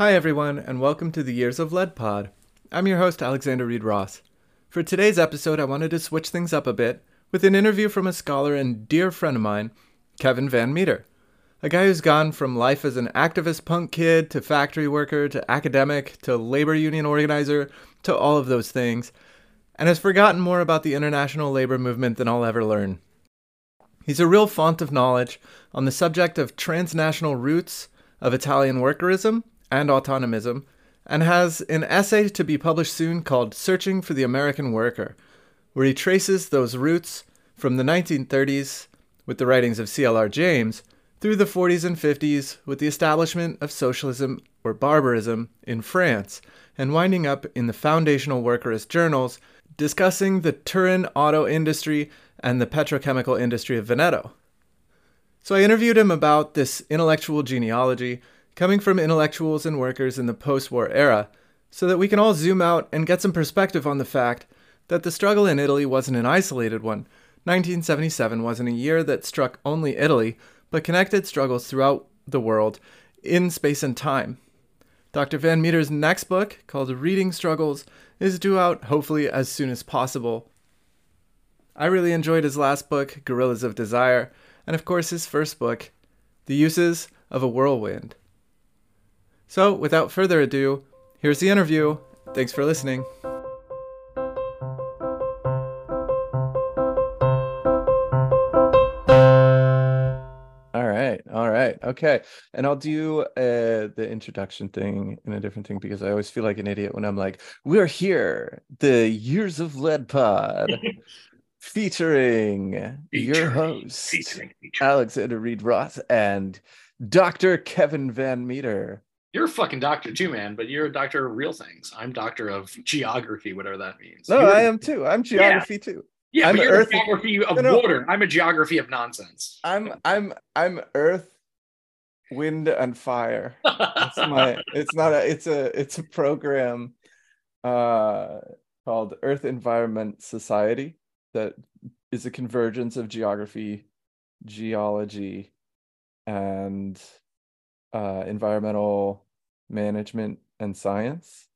Hi, everyone, and welcome to the Years of Lead Pod. I'm your host, Alexander Reed Ross. For today's episode, I wanted to switch things up a bit with an interview from a scholar and dear friend of mine, Kevin Van Meter, a guy who's gone from life as an activist punk kid to factory worker to academic to labor union organizer to all of those things, and has forgotten more about the international labor movement than I'll ever learn. He's a real font of knowledge on the subject of transnational roots of Italian workerism and autonomism, and has an essay to be published soon called Searching for the American Worker, where he traces those roots from the 1930s with the writings of C.L.R. James through the 40s and 50s with the establishment of socialism or barbarism in France, and winding up in the foundational workerist journals discussing the Turin auto industry and the petrochemical industry of Veneto. So I interviewed him about this intellectual genealogy coming from intellectuals and workers in the post war era, so that we can all zoom out and get some perspective on the fact that the struggle in Italy wasn't an isolated one. 1977 wasn't a year that struck only Italy, but connected struggles throughout the world in space and time. Dr. Van Meter's next book, called Reading Struggles, is due out hopefully as soon as possible. I really enjoyed his last book, Guerrillas of Desire, and of course his first book, The Uses of a Whirlwind. So, without further ado, here's the interview. Thanks for listening. All right, all right, okay. And I'll do uh, the introduction thing in a different thing because I always feel like an idiot when I'm like, "We're here, the Years of Lead Pod." featuring, featuring, your host, featuring, featuring. Alexander Reed Ross and Dr. Kevin Van Meter. You're a fucking doctor too, man, but you're a doctor of real things. I'm doctor of geography, whatever that means. No, you're, I am too. I'm geography yeah. too. Yeah, I'm but you're earth... geography of no, no. water. I'm a geography of nonsense. I'm I'm I'm earth, wind, and fire. It's my it's not a it's a it's a program uh called Earth Environment Society that is a convergence of geography, geology, and uh, environmental management and science.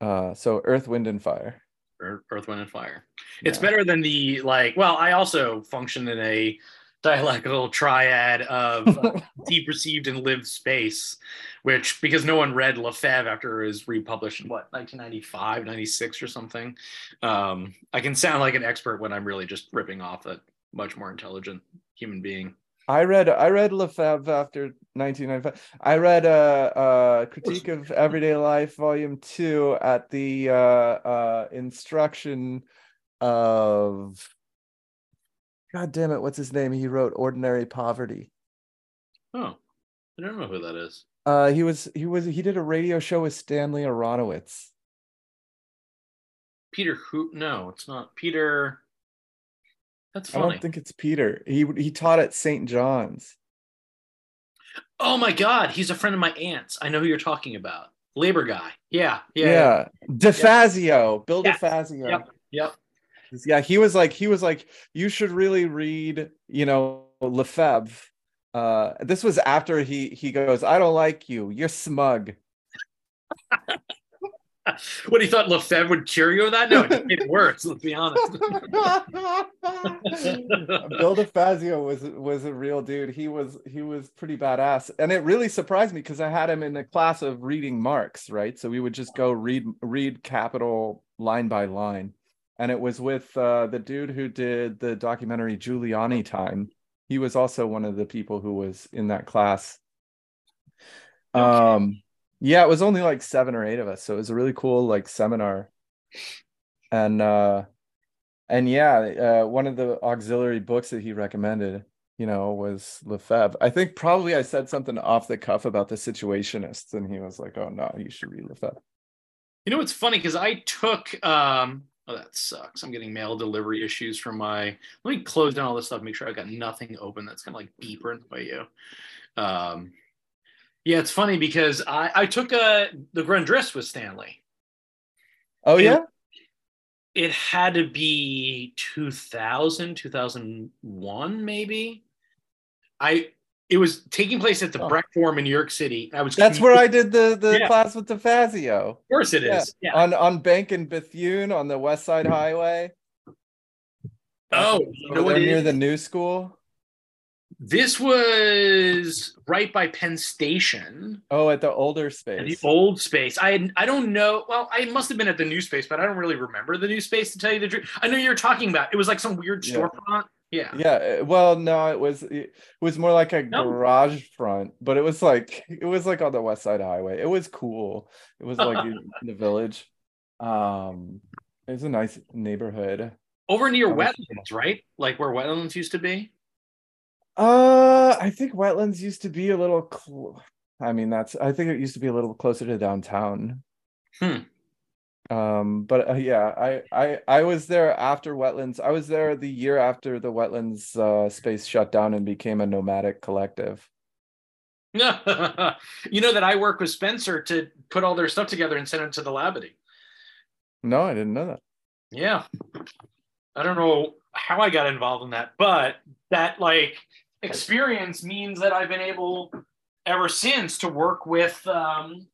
Uh, so Earth, Wind, and Fire. Earth, Wind, and Fire. It's yeah. better than the like. Well, I also function in a dialectical triad of uh, deep received and lived space, which because no one read Lefebvre after it was republished in what 1995, 96 or something. Um, I can sound like an expert when I'm really just ripping off a much more intelligent human being. I read I read Lefebvre after 1995. I read a, uh, uh, Critique of Everyday Life, Volume Two, at the uh, uh, instruction of God damn it, what's his name? He wrote Ordinary Poverty. Oh, I don't know who that is. Uh, he was he was he did a radio show with Stanley Aronowitz. Peter who? No, it's not Peter. That's funny. I don't think it's Peter. He he taught at St. John's. Oh my God, he's a friend of my aunt's. I know who you're talking about. Labor guy. Yeah, yeah. Yeah. yeah. DiFazio. Bill DiFazio. Yep. Yep yeah he was like he was like you should really read you know lefebvre uh this was after he he goes i don't like you you're smug what he thought lefebvre would cure you of that no it made it worse let's be honest bill difazio was was a real dude he was he was pretty badass and it really surprised me because i had him in a class of reading marx right so we would just go read read capital line by line and it was with uh, the dude who did the documentary Giuliani Time. He was also one of the people who was in that class. Okay. Um, yeah, it was only like seven or eight of us, so it was a really cool like seminar. And uh, and yeah, uh, one of the auxiliary books that he recommended, you know, was Lefebvre. I think probably I said something off the cuff about the Situationists, and he was like, "Oh no, you should read Lefebvre." You know, it's funny because I took um, Oh, that sucks. I'm getting mail delivery issues from my. Let me close down all this stuff. Make sure I've got nothing open that's kind of like beeping by you. Um, yeah, it's funny because I I took a the Grundrisse with Stanley. Oh yeah. It, had to be 2000, 2001 maybe. I It was taking place at the Oh. Brecht Forum in New York City. I was That's where I did the the Yeah. class with DiFazio. Of course it Yeah. is. Yeah. On on Bank and Bethune on the West Side Highway. Oh, you know near the new school. This was right by Penn Station. Oh, at the older at space. The old space. I had, I don't know. Well, I must have been at the new space, but I don't really remember the new space to tell you the truth. I know you're talking about. It was like some weird Yeah. storefront. Yeah. Yeah, uh, well, no, it was it was more like a No. garage front, but it was like it was like on the West Side Highway. It was cool. It was like in the village. Um, it was a nice neighborhood. Over near wetlands, right? Like where wetlands used to be. Uh, I think wetlands used to be a little. Cl- I mean, that's. I think it used to be a little closer to downtown. Hmm. Um, but uh, yeah, I I I was there after wetlands. I was there the year after the wetlands uh, space shut down and became a nomadic collective. you know that I work with Spencer to put all their stuff together and send it to the Labadie. No, I didn't know that. Yeah. I don't know how I got involved in that, but that like experience means that I've been able ever since to work with um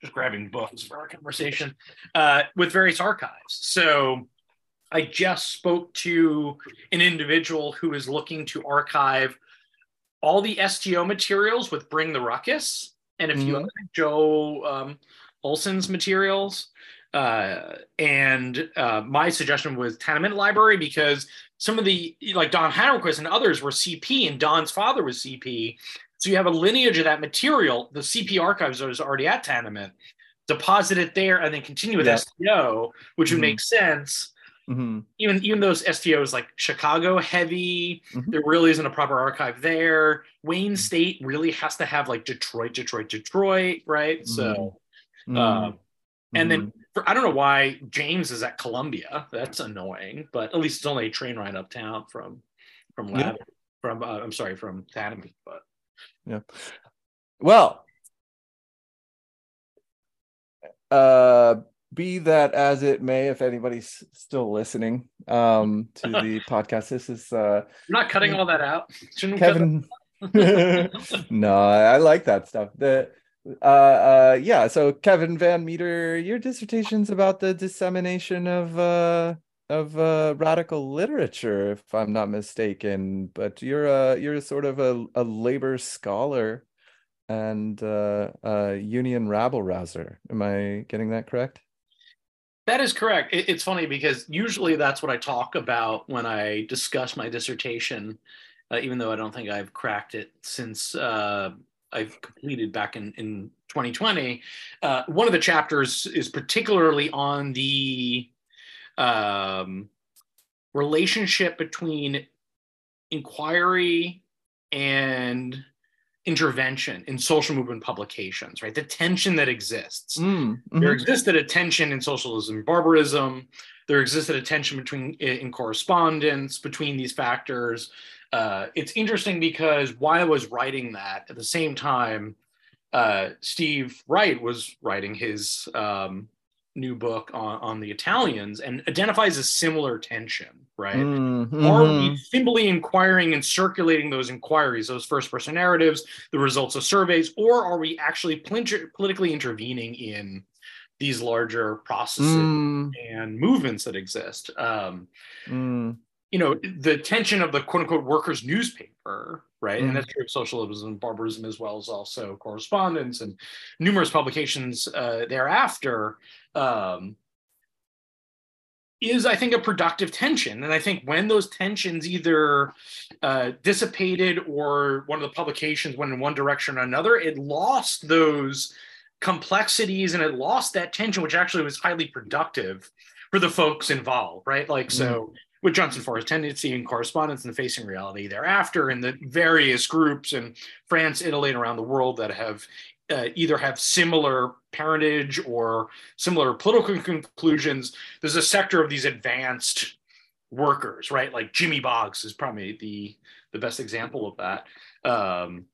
just grabbing books for our conversation uh with various archives. So I just spoke to an individual who is looking to archive all the STO materials with Bring the Ruckus and a few Mhm. other Joe um, Olson's materials. Uh, and uh, my suggestion was Tamiment Library because some of the, like Don Hamerquist and others were CP, and Don's father was CP. So you have a lineage of that material. The CP archives is already at Tamiment. Deposit it there and then continue with Yeah. STO, which would Mhm. make sense Mhm. even even those STOs like Chicago heavy, Mhm. there really isn't a proper archive there. Wayne State really has to have like Detroit, Detroit, Detroit, right? So, um, and then for, I don't know why James is at Columbia. That's annoying, but at least it's only a train ride uptown from from Yeah. Lab, from uh, I'm sorry from Academy, but yeah, Well, uh, be that as it may, if anybody's still listening um, to the podcast, this is uh, I'm not cutting all that out. Shouldn't Kevin. no, I I like that stuff. The uh, uh, yeah. So Kevin Van Meter, your dissertation's about the dissemination of uh of uh radical literature, if I'm not mistaken. But you're a you're sort of a a labor scholar and uh, union rabble rouser. Am I getting that correct? That is correct. It- it's funny because usually that's what I talk about when I discuss my dissertation, uh, even though I don't think I've cracked it since uh, I've completed back in, in 2020. Uh, one of the chapters is particularly on the um, relationship between inquiry and intervention in social movement publications, right? The tension that exists Mm, there mhm. existed a tension in socialism and barbarism there existed a tension between in correspondence between these factors uh, it's interesting because while i was writing that at the same time uh, steve wright was writing his um, new book on, on the italians and identifies a similar tension right? Mm, are we simply inquiring and circulating those inquiries, those first person narratives, the results of surveys, or are we actually politi- politically intervening in these larger processes Mm, and movements that exist? Um, mm, you know, the tension of the quote unquote workers' newspaper, right? Mm. And that's true of socialism and barbarism as well as also correspondence and numerous publications uh, thereafter. Um, is I think a productive tension, and I think when those tensions either uh, dissipated or one of the publications went in one direction or another, it lost those complexities and it lost that tension, which actually was highly productive for the folks involved, right? Like so with Johnson Forest tendency and correspondence and facing reality thereafter, and the various groups in France, Italy, and around the world that have uh, either have similar parentage or similar political conclusions. There's a sector of these advanced workers, right? Like Jimmy Boggs is probably the the best example of that. Um,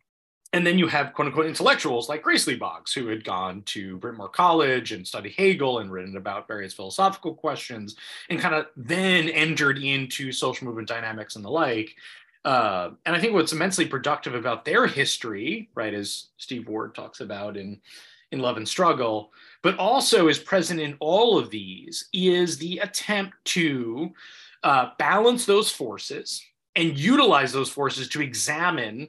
and then you have quote unquote intellectuals like Grace Lee Boggs, who had gone to Bryn Mawr College and studied Hegel and written about various philosophical questions and kind of then entered into social movement dynamics and the like. Uh, and I think what's immensely productive about their history, right, as Steve Ward talks about in in Love and Struggle, but also is present in all of these, is the attempt to uh, balance those forces and utilize those forces to examine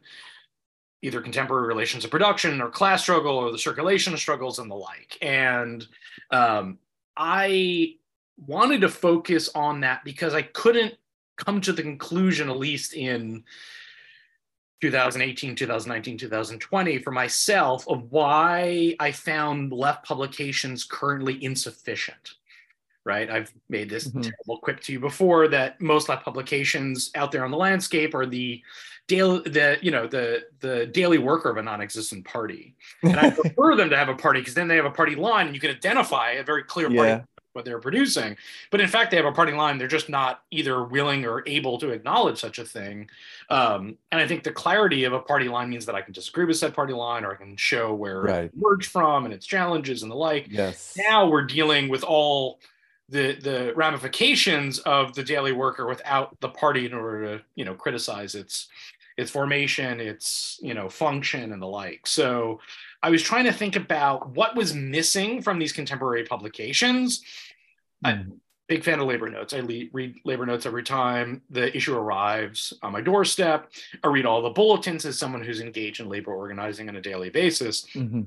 either contemporary relations of production or class struggle or the circulation of struggles and the like. And um, I wanted to focus on that because I couldn't come to the conclusion, at least in 2018, 2019, 2020, for myself, of why I found left publications currently insufficient. Right. I've made this mm-hmm. terrible quip to you before that most left publications out there on the landscape are the daily the you know the the daily worker of a non-existent party and i prefer them to have a party because then they have a party line and you can identify a very clear party yeah what they're producing. But in fact, they have a party line. They're just not either willing or able to acknowledge such a thing. Um, and I think the clarity of a party line means that I can disagree with said party line or I can show where right. it emerged from and its challenges and the like. Yes. Now we're dealing with all the the ramifications of the daily worker without the party in order to you know criticize its its formation, its you know function and the like. So I was trying to think about what was missing from these contemporary publications. Mm. big fan of labor notes. I le- read labor notes every time the issue arrives on my doorstep. I read all the bulletins as someone who's engaged in labor organizing on a daily basis. Mm-hmm.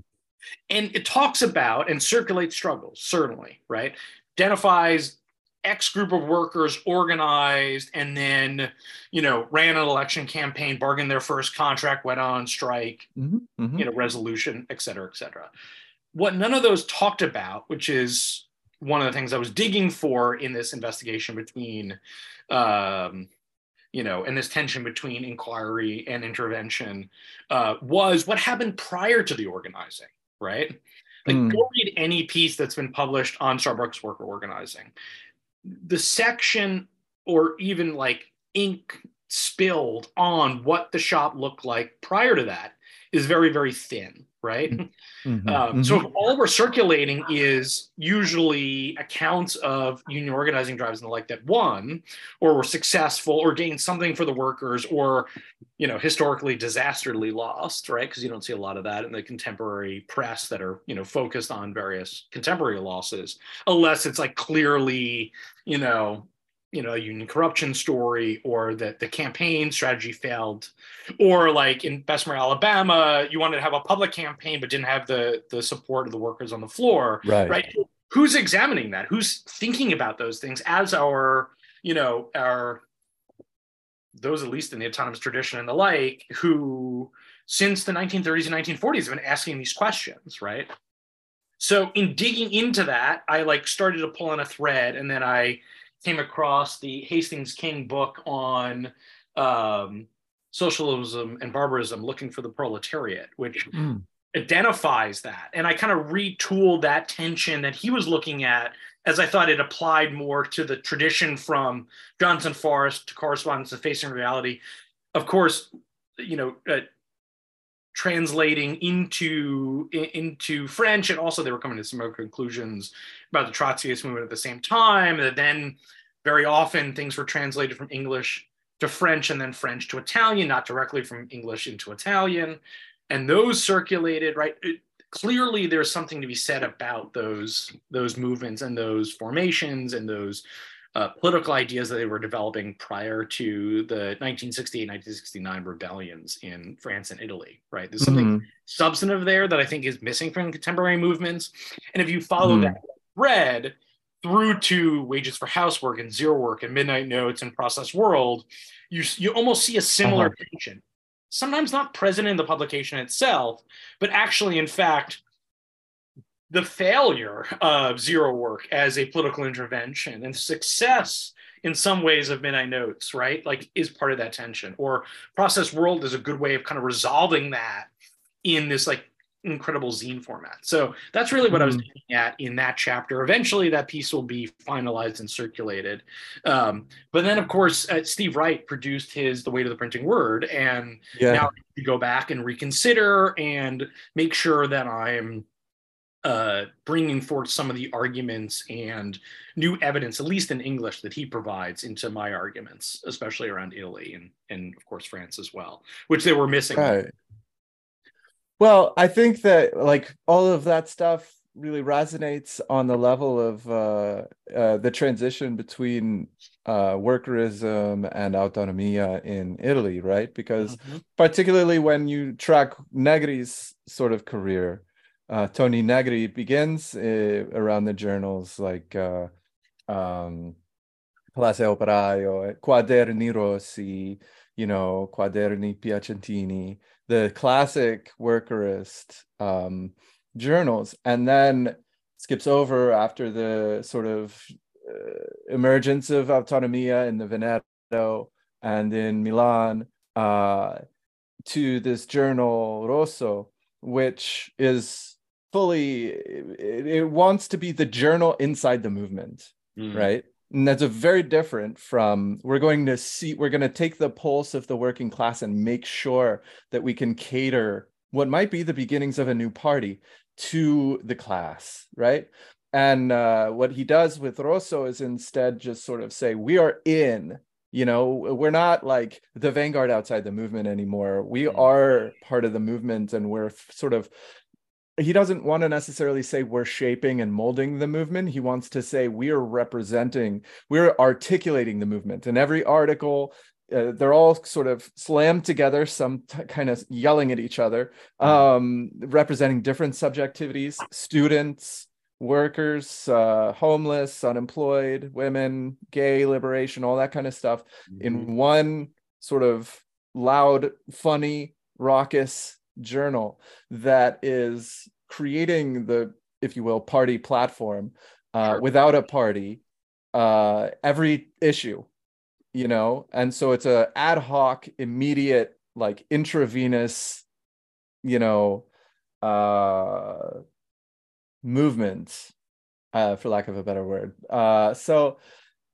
And it talks about and circulates struggles, certainly, right? Identifies X group of workers organized and then, you know, ran an election campaign, bargained their first contract, went on strike, mm-hmm, mm-hmm. you know, resolution, et cetera, et cetera. What none of those talked about, which is one of the things I was digging for in this investigation between, um, you know, and this tension between inquiry and intervention uh, was what happened prior to the organizing, right? Like, mm. go read any piece that's been published on Starbucks worker organizing the section or even like ink spilled on what the shop looked like prior to that is very very thin right mm-hmm. Um, mm-hmm. so if all we're circulating is usually accounts of union organizing drives and the like that won or were successful or gained something for the workers or you know historically disastrously lost right because you don't see a lot of that in the contemporary press that are you know focused on various contemporary losses unless it's like clearly you know you know, a union corruption story or that the campaign strategy failed, or like in Bessemer, Alabama, you wanted to have a public campaign but didn't have the the support of the workers on the floor. Right. Right. Who's examining that? Who's thinking about those things as our, you know, our those at least in the autonomous tradition and the like, who since the 1930s and 1940s have been asking these questions, right? So in digging into that, I like started to pull on a thread and then I came across the Hastings King book on um, socialism and barbarism, looking for the proletariat, which mm. identifies that. And I kind of retooled that tension that he was looking at as I thought it applied more to the tradition from Johnson Forest to correspondence to facing reality. Of course, you know, uh, translating into into French, and also they were coming to similar conclusions about the Trotskyist movement at the same time. That then very often things were translated from English to French and then French to Italian, not directly from English into Italian, and those circulated right. It, clearly, there's something to be said about those those movements and those formations and those uh, political ideas that they were developing prior to the 1968 1969 rebellions in France and Italy, right? There's something mm-hmm. substantive there that I think is missing from contemporary movements. And if you follow mm-hmm. that thread through to wages for housework and zero work and midnight notes and process world, you, you almost see a similar uh-huh. tension. Sometimes not present in the publication itself, but actually, in fact, the failure of zero work as a political intervention and success in some ways of midnight notes right like is part of that tension or process world is a good way of kind of resolving that in this like incredible zine format so that's really what mm-hmm. i was looking mm-hmm. at in that chapter eventually that piece will be finalized and circulated um, but then of course uh, steve wright produced his the weight of the printed word and yeah. now I go back and reconsider and make sure that i'm uh, bringing forth some of the arguments and new evidence, at least in English, that he provides into my arguments, especially around Italy and, and of course France as well, which they were missing. Right. Well, I think that like all of that stuff really resonates on the level of uh, uh, the transition between uh, workerism and autonomia in Italy, right? Because mm-hmm. particularly when you track Negri's sort of career, uh, Tony Negri begins uh, around the journals like uh, um, Classe Operaia, Quaderni Rossi, you know, Quaderni Piacentini, the classic workerist um, journals, and then skips over after the sort of uh, emergence of autonomia in the Veneto and in Milan uh, to this journal Rosso, which is fully it, it, wants to be the journal inside the movement, mm. right? And that's a very different from we're going to see we're going to take the pulse of the working class and make sure that we can cater what might be the beginnings of a new party to the class, right? And uh, what he does with Rosso is instead just sort of say, we are in, you know, we're not like the vanguard outside the movement anymore. We mm. are part of the movement and we're sort of, he doesn't want to necessarily say we're shaping and molding the movement. He wants to say we are representing, we're articulating the movement. And every article, uh, they're all sort of slammed together, some t- kind of yelling at each other, mm. um, representing different subjectivities, students, workers, uh, homeless, unemployed, women, gay liberation, all that kind of stuff mm-hmm. in one sort of loud, funny, raucous journal that is creating the, if you will, party platform uh, without a party uh, every issue, you know, and so it's a ad hoc, immediate, like intravenous, you know, uh movement uh, for lack of a better word. Uh, so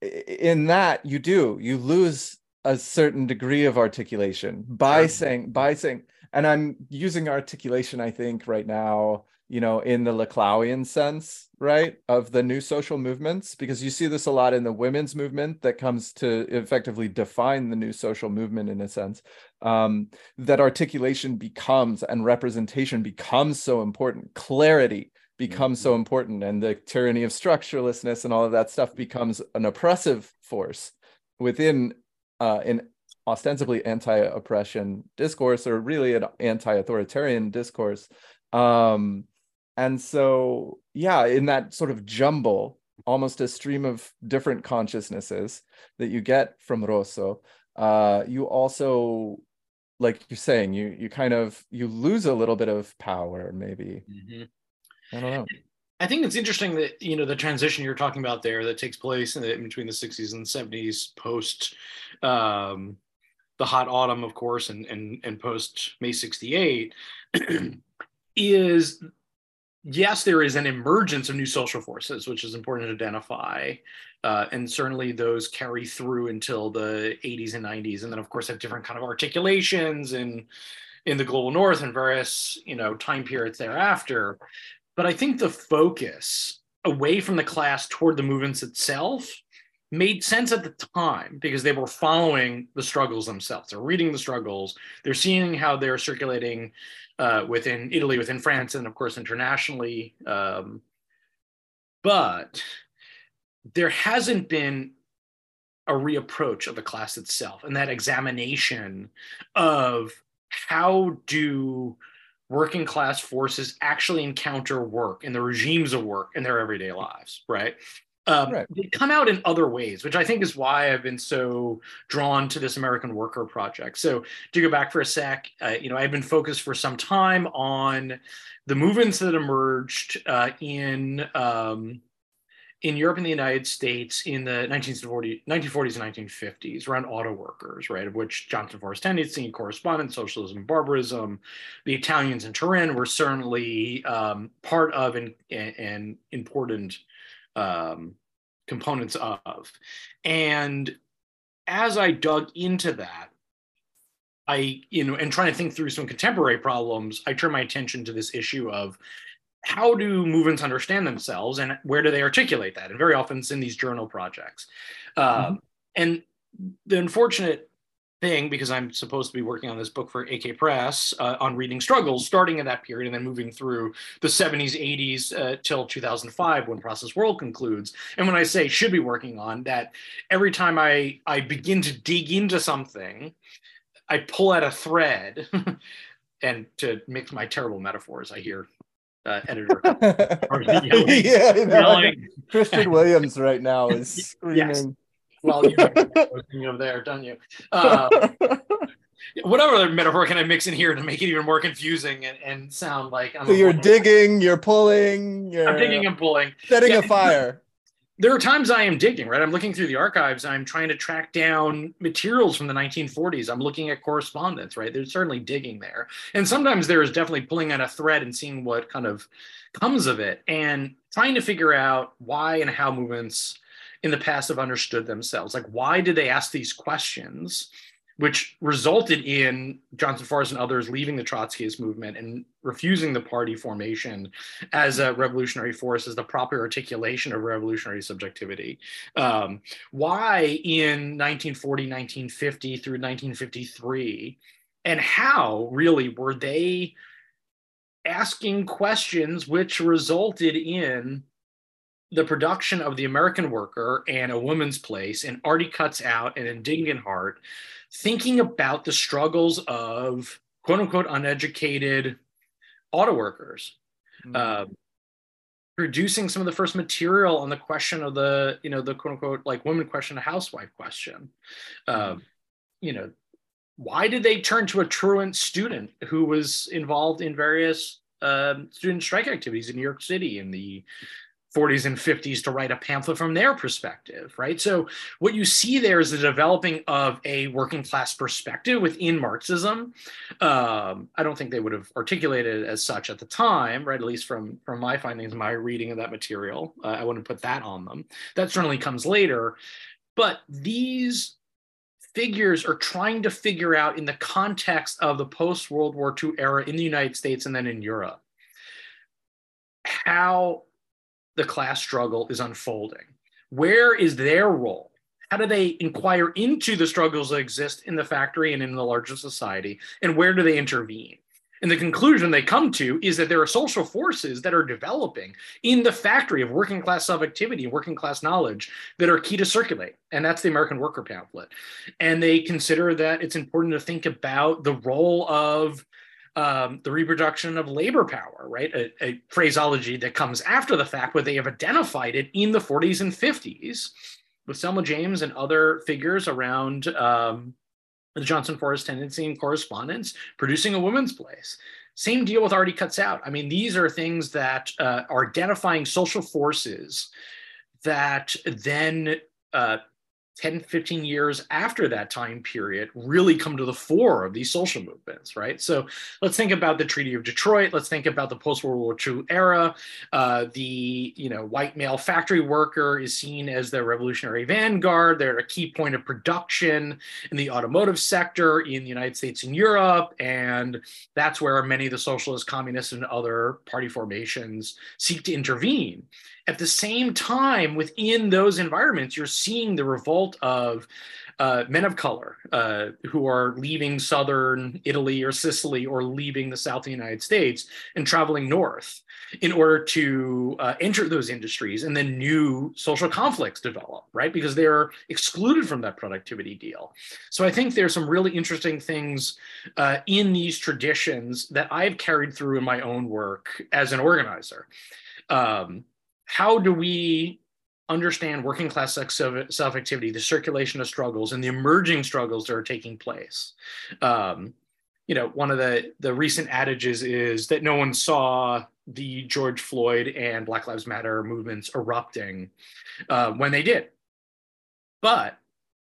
in that you do you lose a certain degree of articulation by sure. saying by saying and i'm using articulation i think right now you know in the laclauian sense right of the new social movements because you see this a lot in the women's movement that comes to effectively define the new social movement in a sense um, that articulation becomes and representation becomes so important clarity becomes so mm-hmm. important and the tyranny of structurelessness and all of that stuff becomes an oppressive force within uh, an ostensibly anti-oppression discourse or really an anti-authoritarian discourse um, and so yeah in that sort of jumble almost a stream of different consciousnesses that you get from rosso uh, you also like you're saying you you kind of you lose a little bit of power maybe mm-hmm. I don't know. I think it's interesting that you know the transition you're talking about there that takes place in, the, between the 60s and 70s post um, the hot autumn, of course, and and and post May 68 is yes, there is an emergence of new social forces, which is important to identify. Uh, and certainly those carry through until the 80s and 90s. And then, of course, have different kind of articulations in, in the global north and various, you know, time periods thereafter. But I think the focus away from the class toward the movements itself made sense at the time because they were following the struggles themselves. They're reading the struggles. They're seeing how they're circulating uh, within Italy, within France, and of course internationally. Um, but there hasn't been a reapproach of the class itself and that examination of how do working class forces actually encounter work and the regimes of work in their everyday lives, right? Um, right. They come out in other ways, which I think is why I've been so drawn to this American Worker Project. So to go back for a sec, uh, you know, I've been focused for some time on the movements that emerged uh, in um, in Europe and the United States in the 1940, 1940s and 1950s around auto workers, right, of which Johnson Forest tendency, correspondence, socialism, barbarism, the Italians in Turin were certainly um, part of and, and important um, components of. And as I dug into that, I, you know, and trying to think through some contemporary problems, I turned my attention to this issue of how do movements understand themselves and where do they articulate that? And very often it's in these journal projects. Uh, mm-hmm. And the unfortunate thing, because I'm supposed to be working on this book for AK Press uh, on reading struggles, starting in that period and then moving through the 70s, 80s uh, till 2005 when Process World concludes. And when I say should be working on that, every time I I begin to dig into something, I pull out a thread. and to mix my terrible metaphors, I hear uh, editor. yelling, yeah, yelling. Christian Williams right now is screaming. Yes. Well, you're know of there, don't you? Uh, whatever metaphor can I mix in here to make it even more confusing and, and sound like I'm so you're digging, you're pulling, you're I'm digging and pulling, setting yeah. a fire there are times I am digging, right? I'm looking through the archives. I'm trying to track down materials from the 1940s. I'm looking at correspondence, right? There's certainly digging there. And sometimes there is definitely pulling on a thread and seeing what kind of comes of it and trying to figure out why and how movements in the past have understood themselves. Like, why did they ask these questions? which resulted in Johnson Forest and others leaving the Trotskyist movement and refusing the party formation as a revolutionary force, as the proper articulation of revolutionary subjectivity. Um, why in 1940, 1950 through 1953, and how really were they asking questions which resulted in the production of the American worker and a woman's place and Artie cuts out and indignant heart thinking about the struggles of quote unquote uneducated auto workers. Mm-hmm. Uh, producing some of the first material on the question of the you know the quote unquote like woman question the housewife question uh, you know why did they turn to a truant student who was involved in various uh, student strike activities in new york city in the 40s and 50s to write a pamphlet from their perspective, right? So what you see there is the developing of a working class perspective within Marxism. Um, I don't think they would have articulated it as such at the time, right? At least from from my findings, my reading of that material, uh, I wouldn't put that on them. That certainly comes later, but these figures are trying to figure out in the context of the post World War II era in the United States and then in Europe how the class struggle is unfolding. Where is their role? How do they inquire into the struggles that exist in the factory and in the larger society? And where do they intervene? And the conclusion they come to is that there are social forces that are developing in the factory of working class subjectivity and working class knowledge that are key to circulate. And that's the American Worker Pamphlet. And they consider that it's important to think about the role of um, the reproduction of labor power, right? A, a, phraseology that comes after the fact, but they have identified it in the 40s and 50s with Selma James and other figures around um, the Johnson Forest tendency and correspondence, producing a woman's place. Same deal with Artie Cuts Out. I mean, these are things that uh, are identifying social forces that then uh, 10, 15 years after that time period really come to the fore of these social movements, right? So let's think about the Treaty of Detroit. Let's think about the post-World War II era. Uh, the you know white male factory worker is seen as the revolutionary vanguard. They're a key point of production in the automotive sector in the United States and Europe, and that's where many of the socialist, communists, and other party formations seek to intervene at the same time, within those environments, you're seeing the revolt of uh, men of color uh, who are leaving southern Italy or Sicily or leaving the south of the United States and traveling north in order to uh, enter those industries. And then new social conflicts develop, right? Because they're excluded from that productivity deal. So I think there's some really interesting things uh, in these traditions that I've carried through in my own work as an organizer. Um, how do we understand working class self activity, the circulation of struggles, and the emerging struggles that are taking place? Um, you know, one of the the recent adages is that no one saw the George Floyd and Black Lives Matter movements erupting uh, when they did. But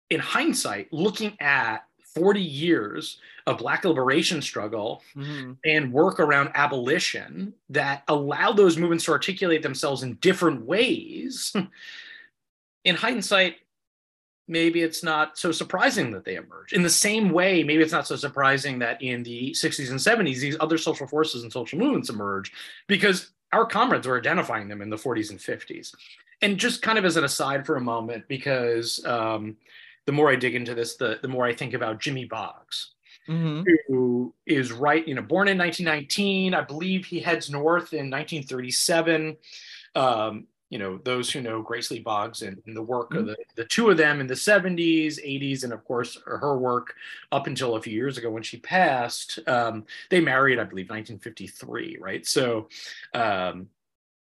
in hindsight, looking at 40 years of black liberation struggle mm-hmm. and work around abolition that allow those movements to articulate themselves in different ways in hindsight maybe it's not so surprising that they emerge in the same way maybe it's not so surprising that in the 60s and 70s these other social forces and social movements emerge because our comrades were identifying them in the 40s and 50s. And just kind of as an aside for a moment, because um, the more I dig into this, the, the more I think about Jimmy Boggs, mm-hmm. who is right, you know, born in 1919. I believe he heads north in 1937. Um, you know, those who know Grace Lee Boggs and, and the work mm-hmm. of the, the two of them in the 70s, 80s, and of course her work up until a few years ago when she passed. Um, they married, I believe, 1953, right? So um,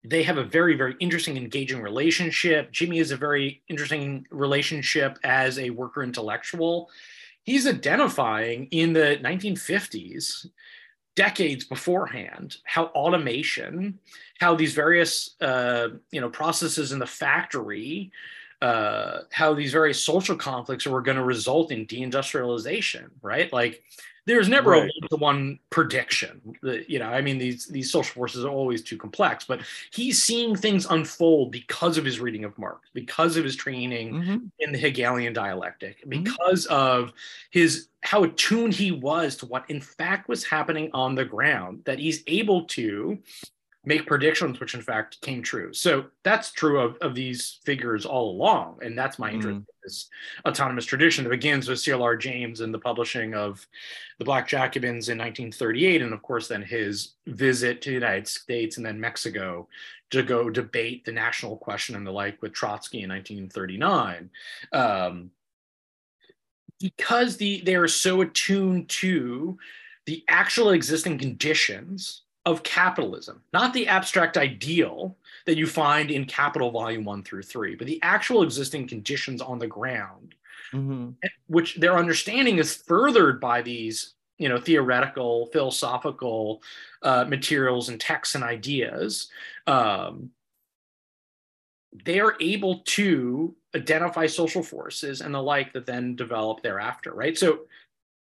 they have a very, very interesting, engaging relationship. Jimmy is a very interesting relationship as a worker intellectual. He's identifying in the 1950s decades beforehand how automation how these various uh, you know processes in the factory uh, how these various social conflicts were going to result in deindustrialization right like there's never right. a one-to-one prediction you know i mean these these social forces are always too complex but he's seeing things unfold because of his reading of marx because of his training mm-hmm. in the hegelian dialectic mm-hmm. because mm-hmm. of his how attuned he was to what in fact was happening on the ground that he's able to make predictions which in fact came true. So that's true of, of these figures all along. And that's my interest mm. in this autonomous tradition that begins with clr james and the publishing of the black jacobins in 1938 and of course then his visit to the united states and then mexico to go debate the national question and the like with trotsky in 1939 um, because the they are so attuned to the actual existing conditions of capitalism, not the abstract ideal that you find in Capital Volume 1 through 3, but the actual existing conditions on the ground, mm-hmm. which their understanding is furthered by these you know theoretical philosophical uh, materials and texts and ideas um, they are able to identify social forces and the like that then develop thereafter right so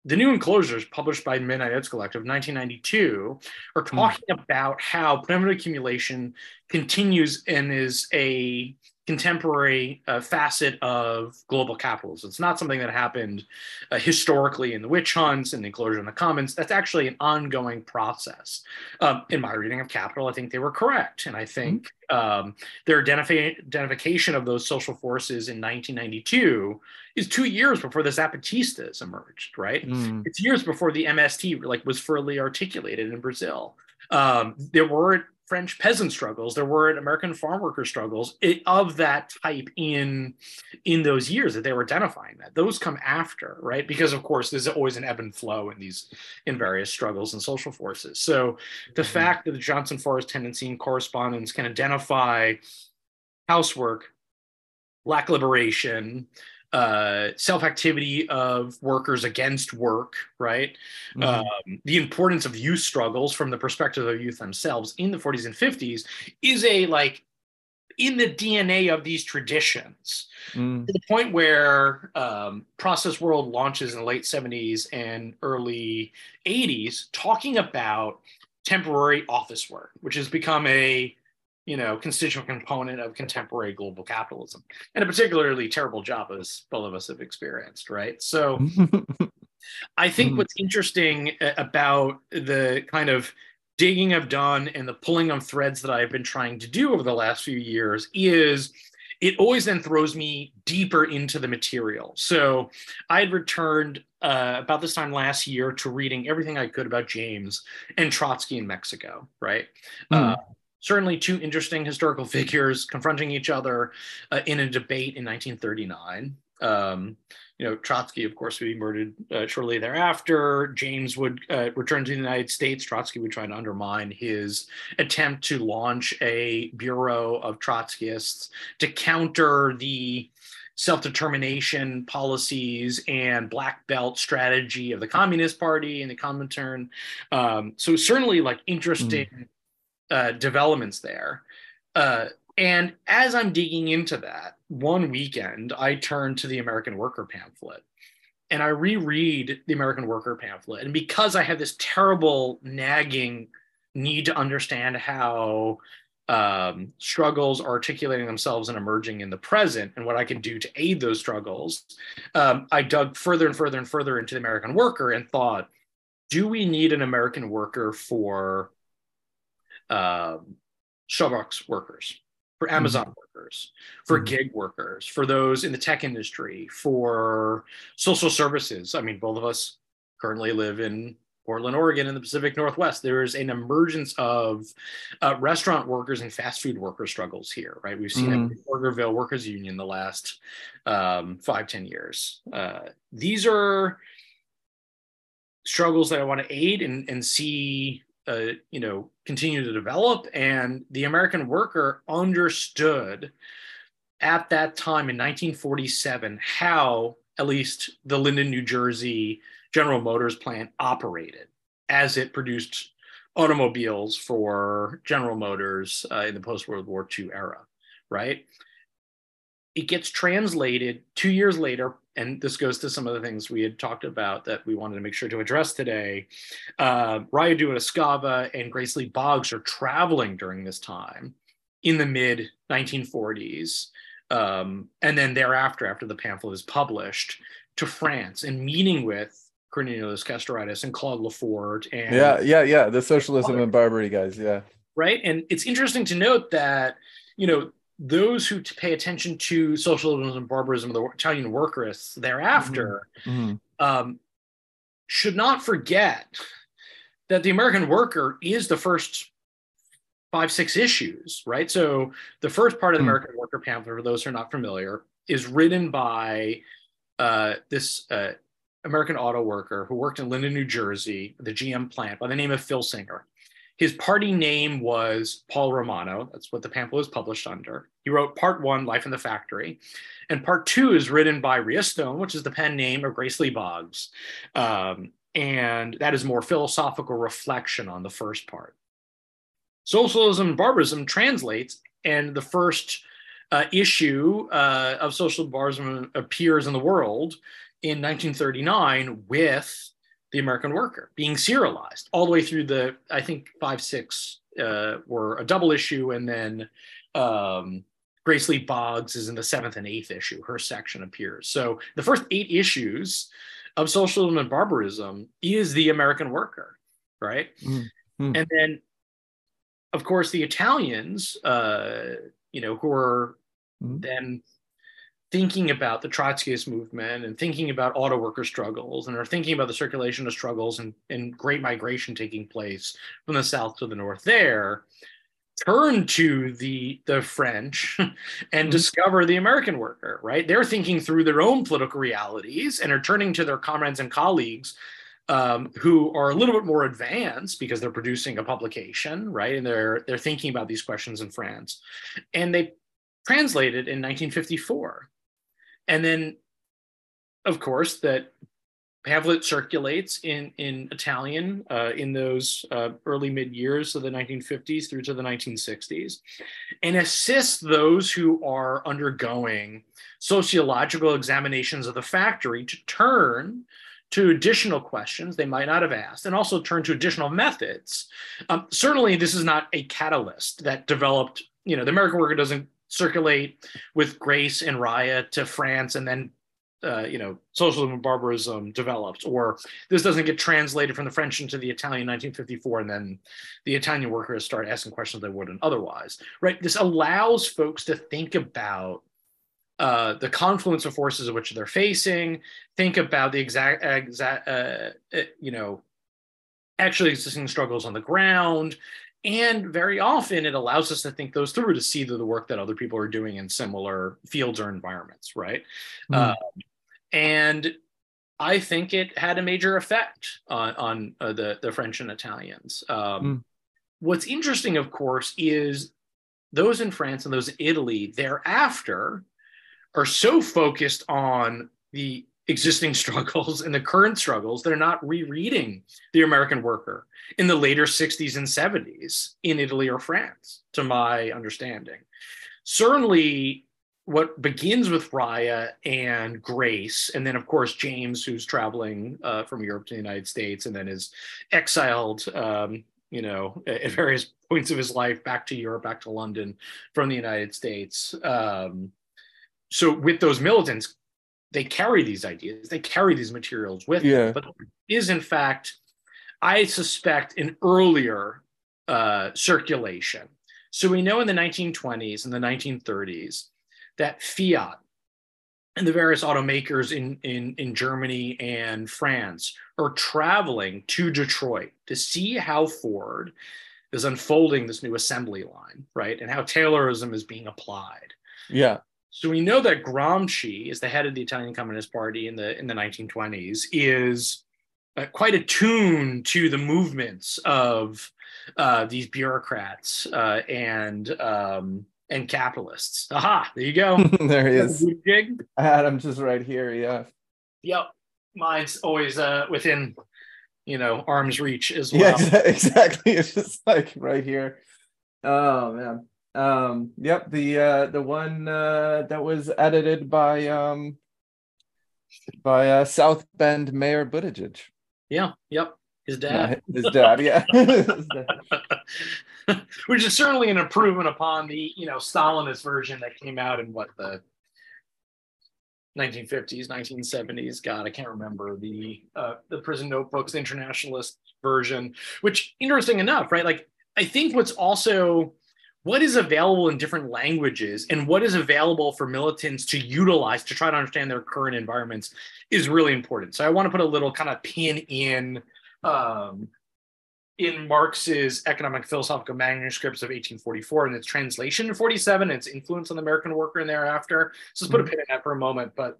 the new enclosures published by Midnight Edge Collective 1992 are hmm. talking mm. about how primitive accumulation continues and is a contemporary uh, facet of global capitalism. It's not something that happened uh, historically in the witch hunts and the enclosure in the commons. That's actually an ongoing process. Um, in my reading of Capital, I think they were correct. And I think mm-hmm. um, their identifi- identification of those social forces in 1992 is two years before the Zapatistas emerged, right? Mm. It's years before the MST like was fully articulated in Brazil. Um, there were French peasant struggles, there were American farm worker struggles of that type in in those years that they were identifying that. Those come after, right? Because of course there's always an ebb and flow in these in various struggles and social forces. So the mm-hmm. fact that the Johnson Forest tendency and correspondence can identify housework, black liberation, uh, self-activity of workers against work, right? Mm-hmm. Um, the importance of youth struggles from the perspective of youth themselves in the 40s and 50s is a like in the DNA of these traditions mm. to the point where um, Process World launches in the late 70s and early 80s talking about temporary office work, which has become a you know, constituent component of contemporary global capitalism, and a particularly terrible job as both of us have experienced, right? So, I think mm. what's interesting about the kind of digging I've done and the pulling of threads that I've been trying to do over the last few years is it always then throws me deeper into the material. So I had returned uh, about this time last year to reading everything I could about James and Trotsky in Mexico, right? Mm. Uh, certainly two interesting historical figures confronting each other uh, in a debate in 1939. Um, you know, Trotsky, of course, would be murdered uh, shortly thereafter. James would uh, return to the United States. Trotsky would try to undermine his attempt to launch a bureau of Trotskyists to counter the self-determination policies and black belt strategy of the Communist Party and the Comintern. Um, so certainly like interesting mm uh, developments there. Uh, and as I'm digging into that, one weekend I turned to the American Worker pamphlet and I reread the American Worker pamphlet. And because I have this terrible nagging need to understand how um, struggles are articulating themselves and emerging in the present and what I can do to aid those struggles, um, I dug further and further and further into the American Worker and thought, do we need an American worker for um, Starbucks workers, for Amazon mm-hmm. workers, for mm-hmm. gig workers, for those in the tech industry, for social services. I mean, both of us currently live in Portland, Oregon, in the Pacific Northwest. There is an emergence of uh, restaurant workers and fast food worker struggles here, right? We've seen mm. it in Burgerville Workers Union the last um, five, ten years. Uh, these are struggles that I want to aid and, and see uh, you know, continue to develop. And the American worker understood at that time in 1947 how at least the Linden, New Jersey General Motors plant operated as it produced automobiles for General Motors uh, in the post World War II era, right? It gets translated two years later and this goes to some of the things we had talked about that we wanted to make sure to address today. Uh, Raya Dua and Grace Lee Boggs are traveling during this time in the mid 1940s. Um, and then thereafter, after the pamphlet is published, to France and meeting with Cornelius Castoriadis and Claude Lefort. And yeah, yeah, yeah, the socialism and Barbary guys, yeah. Right, and it's interesting to note that you know those who pay attention to socialism and barbarism of the Italian workerists thereafter mm-hmm. mm-hmm. um, should not forget that the American worker is the first five, six issues, right? So the first part of the mm-hmm. American worker pamphlet, for those who are not familiar, is written by uh, this uh, American auto worker who worked in Linden, New Jersey, the GM plant by the name of Phil Singer. His party name was Paul Romano. That's what the pamphlet was published under. He wrote part one, Life in the Factory. And part two is written by Ria Stone, which is the pen name of Grace Lee Boggs. Um, and that is more philosophical reflection on the first part. Socialism and barbarism translates, and the first uh, issue uh, of social barbarism appears in the world in 1939 with the American worker being serialized all the way through the, I think five, six uh, were a double issue. And then um, Grace Lee Boggs is in the seventh and eighth issue. Her section appears. So the first eight issues of socialism and barbarism is the American worker, right? Mm-hmm. And then, of course, the Italians, uh, you know, who are mm-hmm. then thinking about the Trotskyist movement and thinking about auto worker struggles and are thinking about the circulation of struggles and, and great migration taking place from the south to the north there turn to the the French and mm-hmm. discover the American worker, right? They're thinking through their own political realities and are turning to their comrades and colleagues um, who are a little bit more advanced because they're producing a publication, right? And they're they're thinking about these questions in France, and they translated in 1954 and then of course that pamphlet circulates in in Italian uh, in those uh, early mid years of the 1950s through to the 1960s, and assists those who are undergoing sociological examinations of the factory to turn to additional questions they might not have asked, and also turn to additional methods. Um, certainly, this is not a catalyst that developed. You know, the American worker doesn't circulate with Grace and Raya to France and then uh, you know, socialism and barbarism developed, or this doesn't get translated from the French into the Italian in 1954, and then the Italian workers start asking questions they wouldn't otherwise, right? This allows folks to think about uh, the confluence of forces of which they're facing, think about the exact, exact uh, uh you know, actually existing struggles on the ground, and very often it allows us to think those through to see the, the work that other people are doing in similar fields or environments, right? Mm. Uh, and I think it had a major effect on, on uh, the, the French and Italians. Um, mm. What's interesting, of course, is those in France and those in Italy thereafter are so focused on the existing struggles and the current struggles they're not rereading the american worker in the later 60s and 70s in italy or france to my understanding. Certainly what begins with raya and grace and then of course james who's traveling uh, from europe to the united states and then is exiled um, you know at various points of his life back to europe back to london from the united states. Um, so with those militants they carry these ideas, they carry these materials with yeah. them. But is in fact, I suspect, an earlier uh, circulation So we know in the 1920s and the 1930s that Fiat and the various automakers in, in, in Germany and France are traveling to Detroit to see how Ford is unfolding this new assembly line, right? And how Taylorism is being applied. Yeah. So we know that Gramsci, is the head of the Italian Communist Party in the in the 1920s, is uh, quite attuned to the movements of uh, these bureaucrats uh, and um, and capitalists. Aha, there you go. there he is. Adam's just right here. Yeah. Yep. Mine's always uh, within, you know, arm's reach as well. Yeah, exactly. It's just like right here. Oh man. Um, yep, the uh the one uh that was edited by um by uh South Bend Mayor Buttigieg. Yeah, yep. His dad. his dad, yeah. Which is certainly an improvement upon the, you know, Stalinist version that came out in what the 1950s, 1970s. God, I can't remember the uh, the prison notebooks, the internationalist version. Which, interesting enough, right? Like, I think what's also what is available in different languages and what is available for militants to utilize to try to understand their current environments is really important. So I want to put a little kind of pin in um, in Marx's economic philosophical manuscripts of 1844 and its translation in 47, and its influence on the American worker and thereafter. So let's put a pin in that for a moment. But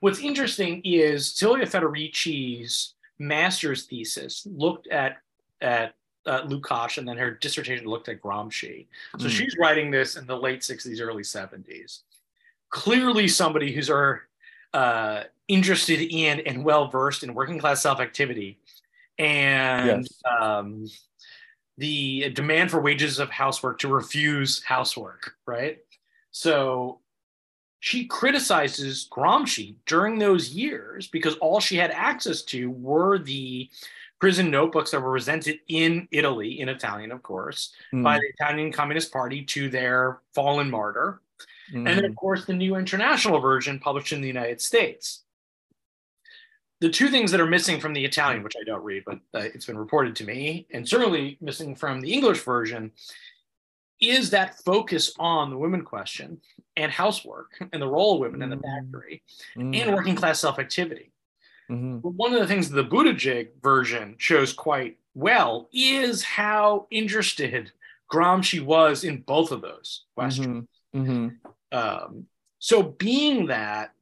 what's interesting is Silvia Federici's master's thesis looked at at uh, Lukács, and then her dissertation looked at Gramsci. So mm. she's writing this in the late 60s, early 70s. Clearly, somebody who's are uh, interested in and well versed in working class self activity and yes. um, the demand for wages of housework to refuse housework, right? So she criticizes Gramsci during those years because all she had access to were the prison notebooks that were presented in Italy, in Italian, of course, mm. by the Italian Communist Party to their fallen martyr. Mm. And then, of course, the new international version published in the United States the two things that are missing from the Italian, which I don't read, but uh, it's been reported to me, and certainly missing from the English version, is that focus on the women question and housework and the role of women in the mm-hmm. factory mm-hmm. and working class self activity. Mm-hmm. But one of the things the Buttigieg version shows quite well is how interested Gramsci was in both of those questions. Mm-hmm. mm-hmm. Um, so, being that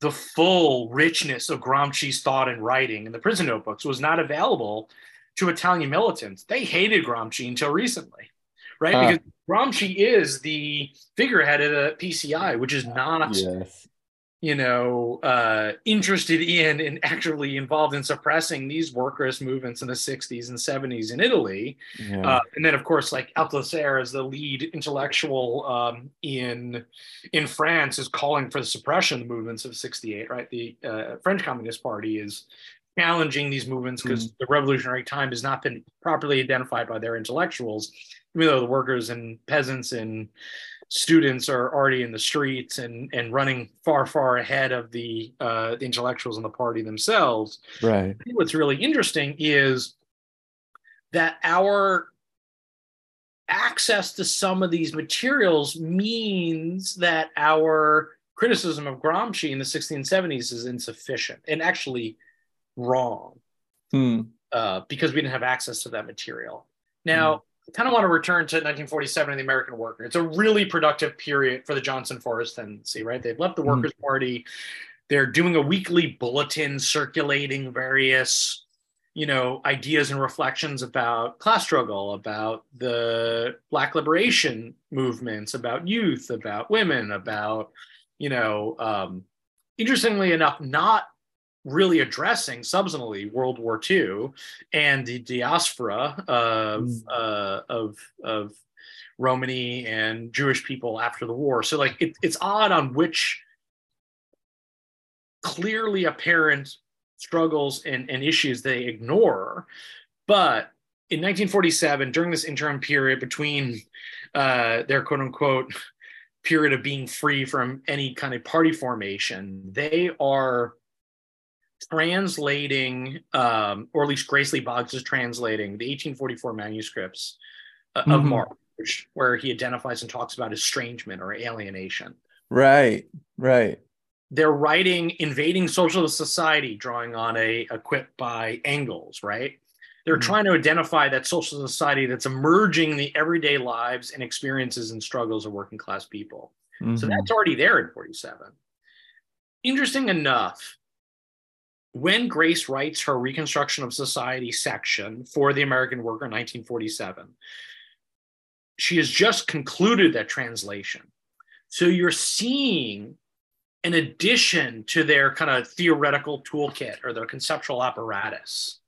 the full richness of Gramsci's thought and writing in the prison notebooks was not available to Italian militants. They hated Gramsci until recently, right? Uh, because Gramsci is the figurehead of the PCI, which is not yes you know, uh, interested in and actually involved in suppressing these workers' movements in the 60s and 70s in Italy. Yeah. Uh, and then, of course, like Althusser as the lead intellectual um, in in France is calling for the suppression of the movements of 68, right? The uh, French Communist Party is challenging these movements because mm. the revolutionary time has not been properly identified by their intellectuals, even though the workers and peasants and students are already in the streets and and running far far ahead of the uh, intellectuals in the party themselves. Right. what's really interesting is that our access to some of these materials means that our criticism of Gramsci in the 1670s is insufficient and actually wrong hmm. uh, because we didn't have access to that material. Now, hmm. I kind of want to return to 1947 and the American worker. It's a really productive period for the Johnson Forest tendency, right? They've left the mm-hmm. Workers' Party. They're doing a weekly bulletin circulating various, you know, ideas and reflections about class struggle, about the Black liberation movements, about youth, about women, about, you know, um, interestingly enough, not really addressing substantially World War II and the diaspora of mm. uh, of of Romani and Jewish people after the war. So like it, it's odd on which clearly apparent struggles and, and issues they ignore, but in 1947, during this interim period between uh, their quote unquote period of being free from any kind of party formation, they are translating, um, or at least Grace Lee Boggs is translating the 1844 manuscripts uh, of Mhm. Marx, where he identifies and talks about estrangement or alienation. Right. Right. They're writing invading socialist society, drawing on a, a quip by Engels, right? They're Mhm. trying to identify that social society that's emerging in the everyday lives and experiences and struggles of working class people. So Mhm. that's already there in 47. Interesting enough, when Grace writes her Reconstruction of Society section for the American Worker in 1947, she has just concluded that translation. So you're seeing an addition to their kind of theoretical toolkit or their conceptual apparatus.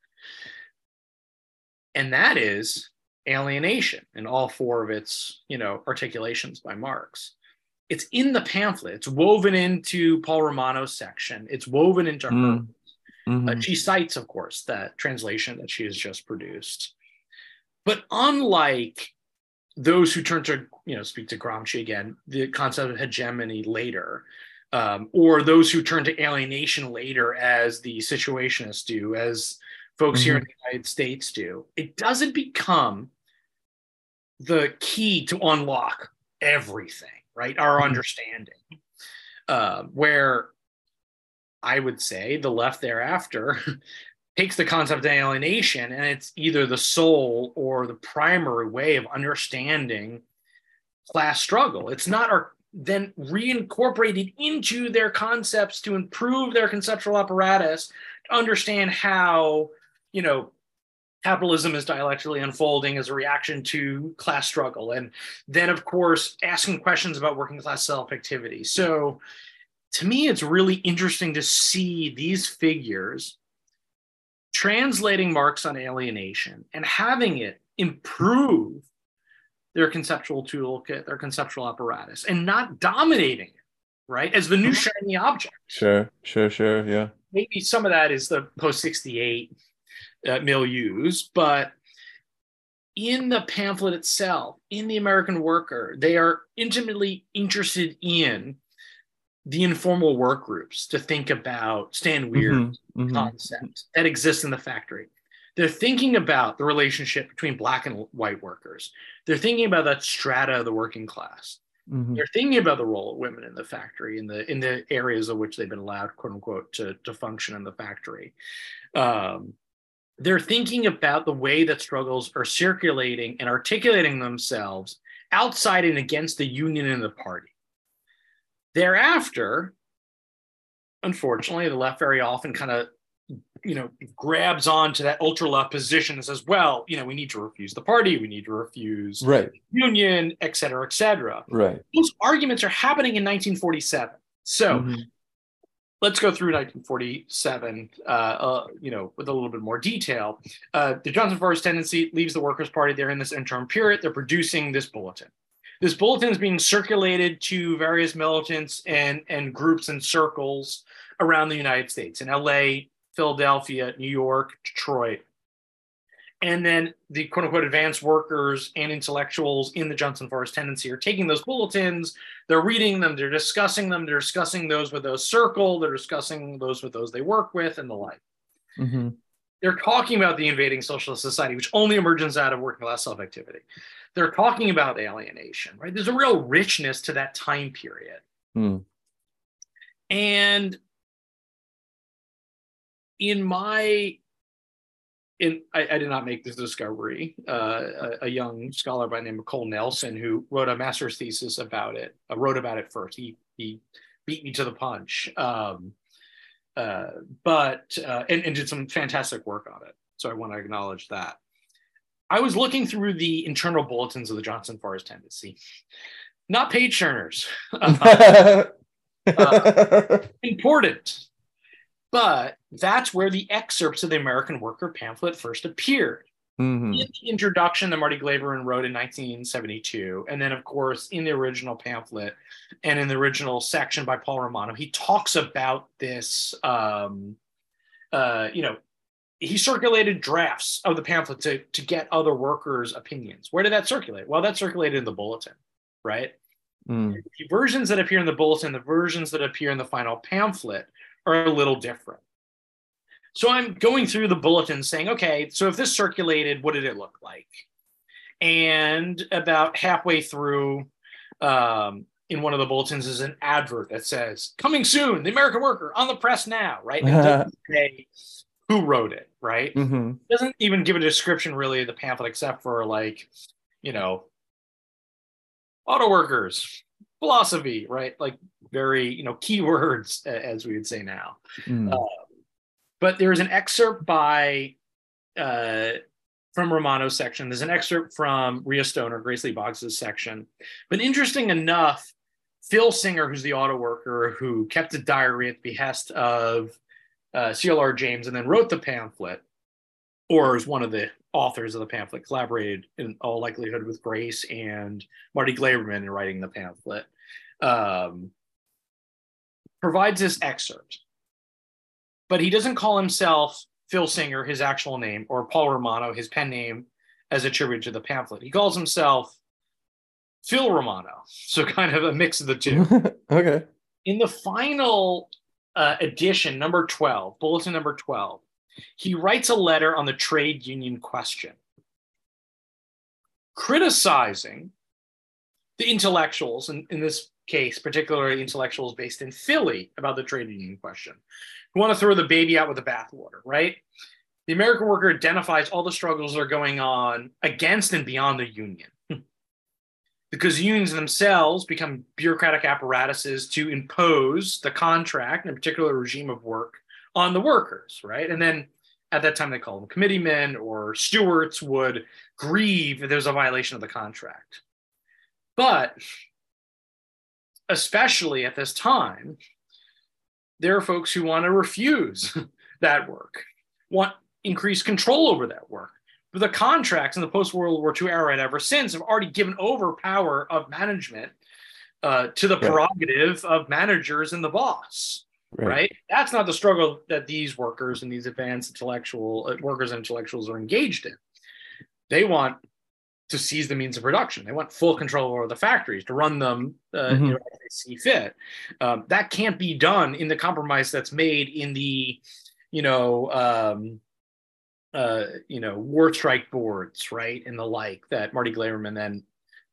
And that is alienation in all four of its, you know, articulations by Marx it's in the pamphlet. It's woven into Paul Romano's section. It's woven into her. Hmm. Mm. Mhm. Uh, she cites, of course, that translation that she has just produced. But unlike those who turn to, you know, speak to Gramsci again, the concept of hegemony later, um, or those who turn to alienation later, as the situationists do, as folks here in the United States do, it doesn't become the key to unlock everything, right? Our Mhm. understanding, uh, where I would say the left thereafter takes the concept of alienation and it's either the sole or the primary way of understanding class struggle. It's not our then reincorporated into their concepts to improve their conceptual apparatus to understand how, you know, capitalism is dialectically unfolding as a reaction to class struggle. And then, of course, asking questions about working class self activity. So, to me, it's really interesting to see these figures translating Marx on alienation and having it improve their conceptual toolkit, their conceptual apparatus, and not dominating it, right? As the new shiny object. Sure. Sure. Sure. Yeah. Maybe some of that is the post 68 uh, milieus, but in the pamphlet itself, in the American Worker, they are intimately interested in the informal work groups to think about Stan Weir Mhm. Mhm. concept that exists in the factory. They're thinking about the relationship between black and white workers. They're thinking about that strata of the working class. Mhm. They're thinking about the role of women in the factory in the in the areas of which they've been allowed, quote unquote, to, to function in the factory. Um, they're thinking about the way that struggles are circulating and articulating themselves outside and against the union and the party. Thereafter, unfortunately, the left very often kind of, you know, grabs onto that ultra left position and says, well, you know, we need to refuse the party, we need to refuse Right. union, et cetera, et cetera. Right. Those arguments are happening in 1947. So Mhm. let's go through 1947, uh, uh, you know, with a little bit more detail. Uh, the Johnson Forest tendency leaves the Workers' Party. They're in this interim period. They're producing this bulletin. This bulletin is being circulated to various militants and, and groups and circles around the United States in LA, Philadelphia, New York, Detroit. And then the quote unquote advanced workers and intellectuals in the Johnson Forest tendency are taking those bulletins, they're reading them, they're discussing them, they're discussing those with those circle, they're discussing those with those they work with, and the like. Mhm. They're talking about the invading socialist society, which only emerges out of working class self activity. They're talking about alienation, right? There's a real richness to that time period. Mm. And in my in I, I did not make this discovery. Uh, a, a young scholar by the name of Cole Nelson, who wrote a master's thesis about it, uh, wrote about it first. He he beat me to the punch, um, uh, but uh, and, and did some fantastic work on it. So I want to acknowledge that. I was looking through the internal bulletins of the Johnson Forest Tendency, not page turners. important. But that's where the excerpts of the American Worker pamphlet first appeared. Mhm. In the introduction that Marty Glaberman wrote in 1972, and then, of course, in the original pamphlet and in the original section by Paul Romano, he talks about this. Um, uh, you know, he circulated drafts of the pamphlet to, to get other workers' opinions. Where did that circulate? Well, that circulated in the bulletin, right? Mm. the versions that appear in the bulletin, the versions that appear in the final pamphlet are a little different. So I'm going through the bulletin saying, okay, so if this circulated, what did it look like? And about halfway through, um, in one of the bulletins is an advert that says "Coming soon, the American Worker on the press now." Right? It doesn't say who wrote it. Right? Mm-hmm. Doesn't even give a description really of the pamphlet, except for like, you know, auto workers, philosophy. Right? Like very you know keywords as we would say now. Mm. Uh, but there's an excerpt by uh, from Romano's section. There's an excerpt from Ria Stoner, Grace Lee Boggs' section. But interesting enough, Phil Singer, who's the auto worker who kept a diary at the behest of uh, CLR James and then wrote the pamphlet, or is one of the authors of the pamphlet, collaborated in all likelihood with Grace and Marty Glaberman in writing the pamphlet, um, provides this excerpt. But he doesn't call himself Phil Singer, his actual name, or Paul Romano, his pen name, as a tribute to the pamphlet. He calls himself Phil Romano. So kind of a mix of the two. okay. In the final uh, edition, number 12, bulletin number 12, he writes a letter on the trade union question, criticizing the intellectuals, in, in this case, particularly intellectuals based in Philly, about the trade union question, who want to throw the baby out with the bathwater, right? The American worker identifies all the struggles that are going on against and beyond the union. Because unions themselves become bureaucratic apparatuses to impose the contract and a particular regime of work on the workers, right? And then at that time they call them committeemen or stewards would grieve if there's a violation of the contract. But especially at this time, there are folks who want to refuse that work, want increased control over that work. But the contracts in the post World War II era and ever since have already given over power of management uh, to the Right. prerogative of managers and the boss. Right. That's not the struggle that these workers and these advanced intellectual uh, workers and intellectuals are engaged in. They want to seize the means of production. They want full control over the factories to run them, uh, Mhm. you know, as they see fit. Um, that can't be done in the compromise that's made in the, you know, um, uh, you know, war strike boards, right, and the like that Marty Glaberman then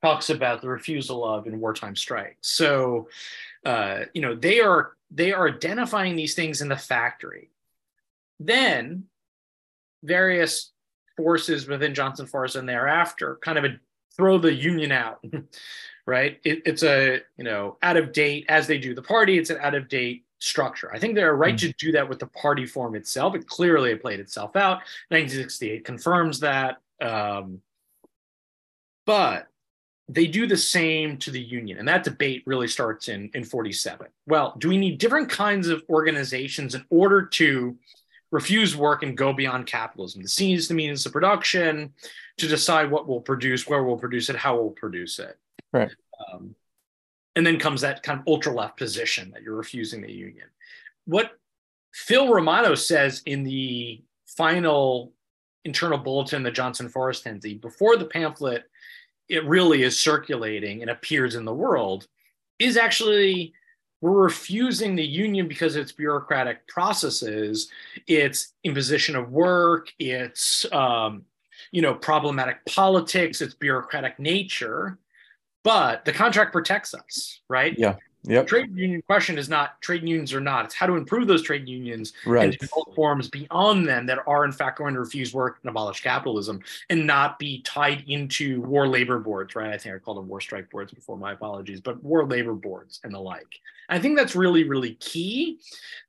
talks about the refusal of in wartime strikes. So, uh, you know, they are they are identifying these things in the factory. Then, various forces within Johnson Forest and thereafter kind of a, throw the union out, right? It, it's a you know out of date as they do the party. It's an out of date structure. I think they're right to do that with the party form itself. It clearly played itself out. 1968 confirms that. Um, but they do the same to the union. And that debate really starts in, in 47. Well, do we need different kinds of organizations in order to refuse work and go beyond capitalism? The seize the means of production, to decide what we'll produce, where we'll produce it, how we'll produce it. Right. Um, and then comes that kind of ultra left position that you're refusing the union. What Phil Romano says in the final internal bulletin that Johnson Forest sends before the pamphlet it really is circulating and appears in the world is actually we're refusing the union because it's bureaucratic processes it's imposition of work it's um, you know problematic politics it's bureaucratic nature but the contract protects us right Yeah. Yep. trade union question is not trade unions or not it's how to improve those trade unions Right. and develop forms beyond them that are in fact going to refuse work and abolish capitalism and not be tied into war labor boards, right? I think I called them war strike boards before, my apologies, but war labor boards and the like. I think that's really, really key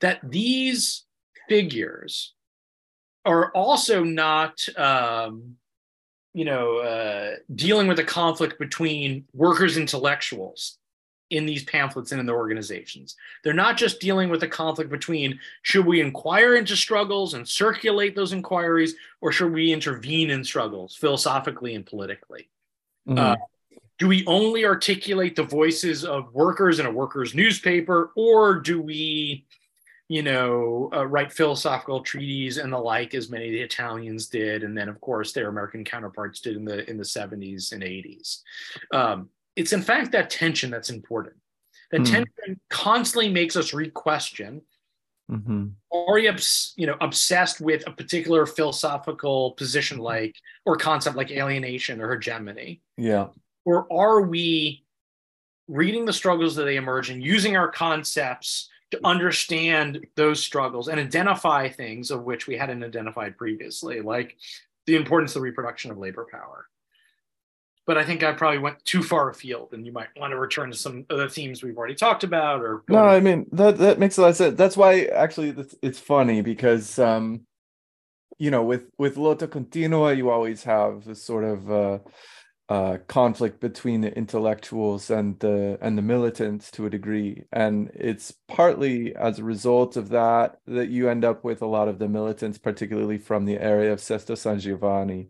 that these figures are also not um, you know, uh, dealing with the conflict between workers intellectuals in these pamphlets and in the organizations. They're not just dealing with the conflict between should we inquire into struggles and circulate those inquiries, or should we intervene in struggles philosophically and politically? Mhm. Uh, do we only articulate the voices of workers in a workers' newspaper, or do we, you know, uh, write philosophical treatises and the like, as many of the Italians did, and then of course their American counterparts did in the in the 70s and 80s? Um, it's in fact that tension that's important. That Hmm. tension constantly makes us re-question Mm-hmm. Are you, you know, obsessed with a particular philosophical position like or concept like alienation or hegemony? Yeah. Or are we reading the struggles that they emerge and using our concepts to understand those struggles and identify things of which we hadn't identified previously, like the importance of the reproduction of labor power? but I think I probably went too far afield, and you might want to return to some of the themes we've already talked about. Or no, I mean that that makes a lot of sense. That's why actually it's, it's funny because um, you know with with Lotta Continua you always have this sort of uh, uh, conflict between the intellectuals and the and the militants to a degree, and it's partly as a result of that that you end up with a lot of the militants, particularly from the area of Sesto San Giovanni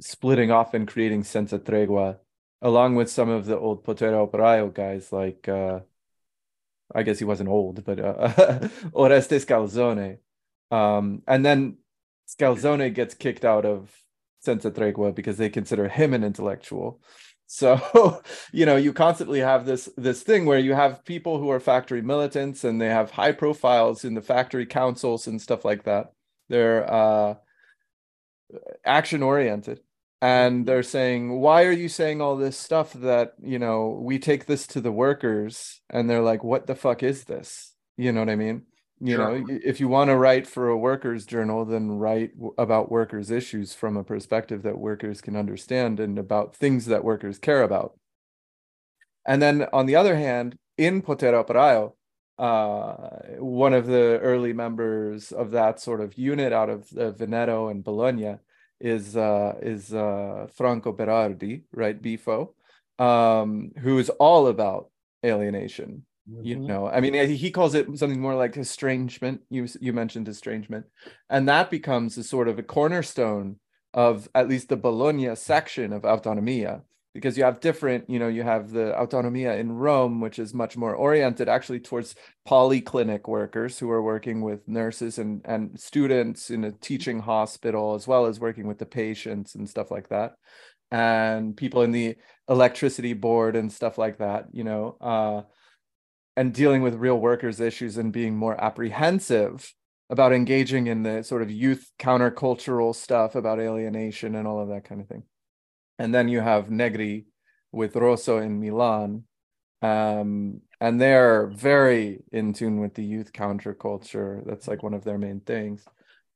splitting off and creating Senza Tregua, along with some of the old Potere Operaio guys like uh, I guess he wasn't old, but uh, Oreste Scalzone. Um, and then Scalzone gets kicked out of Senza Tregua because they consider him an intellectual. So, you know, you constantly have this this thing where you have people who are factory militants and they have high profiles in the factory councils and stuff like that. They're uh, action oriented and mm-hmm. they're saying why are you saying all this stuff that you know we take this to the workers and they're like what the fuck is this you know what i mean you sure. know if you want to write for a workers journal then write about workers issues from a perspective that workers can understand and about things that workers care about and then on the other hand in potere operaio uh, one of the early members of that sort of unit out of uh, Veneto and Bologna is uh, is uh, Franco Berardi, right, Bifo, um, who is all about alienation. Mm-hmm. You know, I mean, he calls it something more like estrangement. You you mentioned estrangement, and that becomes a sort of a cornerstone of at least the Bologna section of autonomia because you have different, you know, you have the autonomia in Rome, which is much more oriented actually towards polyclinic workers who are working with nurses and, and students in a teaching hospital, as well as working with the patients and stuff like that. And people in the electricity board and stuff like that, you know, uh, and dealing with real workers' issues and being more apprehensive about engaging in the sort of youth countercultural stuff about alienation and all of that kind of thing and then you have Negri with Rosso in Milan. Um, and they're very in tune with the youth counterculture. That's like one of their main things.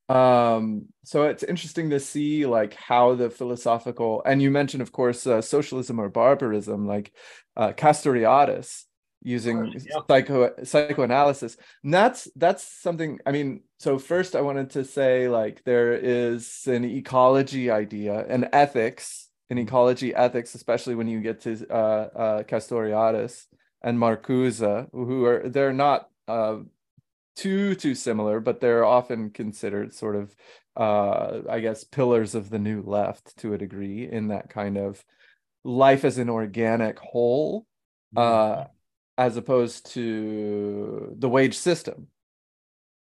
Um, so it's interesting to see like how the philosophical and you mentioned, of course, uh, socialism or barbarism, like uh, Castoriadis using yeah. psycho psychoanalysis. And that's that's something. I mean, so first I wanted to say like there is an ecology idea and ethics in ecology ethics, especially when you get to uh, uh, Castoriadis and Marcuse, who are they're not uh, too too similar, but they're often considered sort of, uh, I guess, pillars of the new left to a degree in that kind of life as an organic whole, uh, mm-hmm. As opposed to the wage system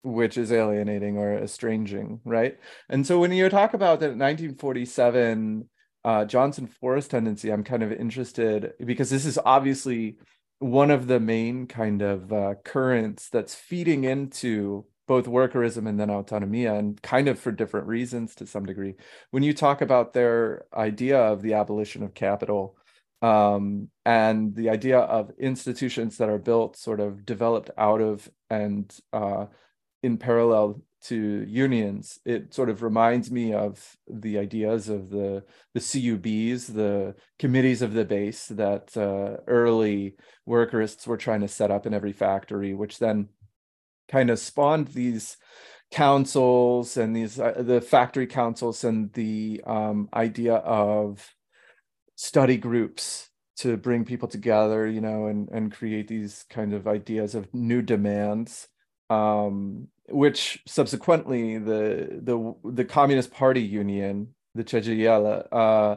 which is alienating or estranging, right? And so when you talk about that 1947 uh, Johnson Forest tendency, I'm kind of interested because this is obviously one of the main kind of uh, currents that's feeding into both workerism and then autonomia, and kind of for different reasons to some degree. When you talk about their idea of the abolition of capital um, and the idea of institutions that are built, sort of developed out of and uh, in parallel to unions, it sort of reminds me of the ideas of the the CUBs, the committees of the base that uh, early workerists were trying to set up in every factory, which then kind of spawned these councils and these uh, the factory councils and the um, idea of study groups to bring people together, you know, and and create these kind of ideas of new demands um, which subsequently the the the Communist Party Union, the CGIL, uh,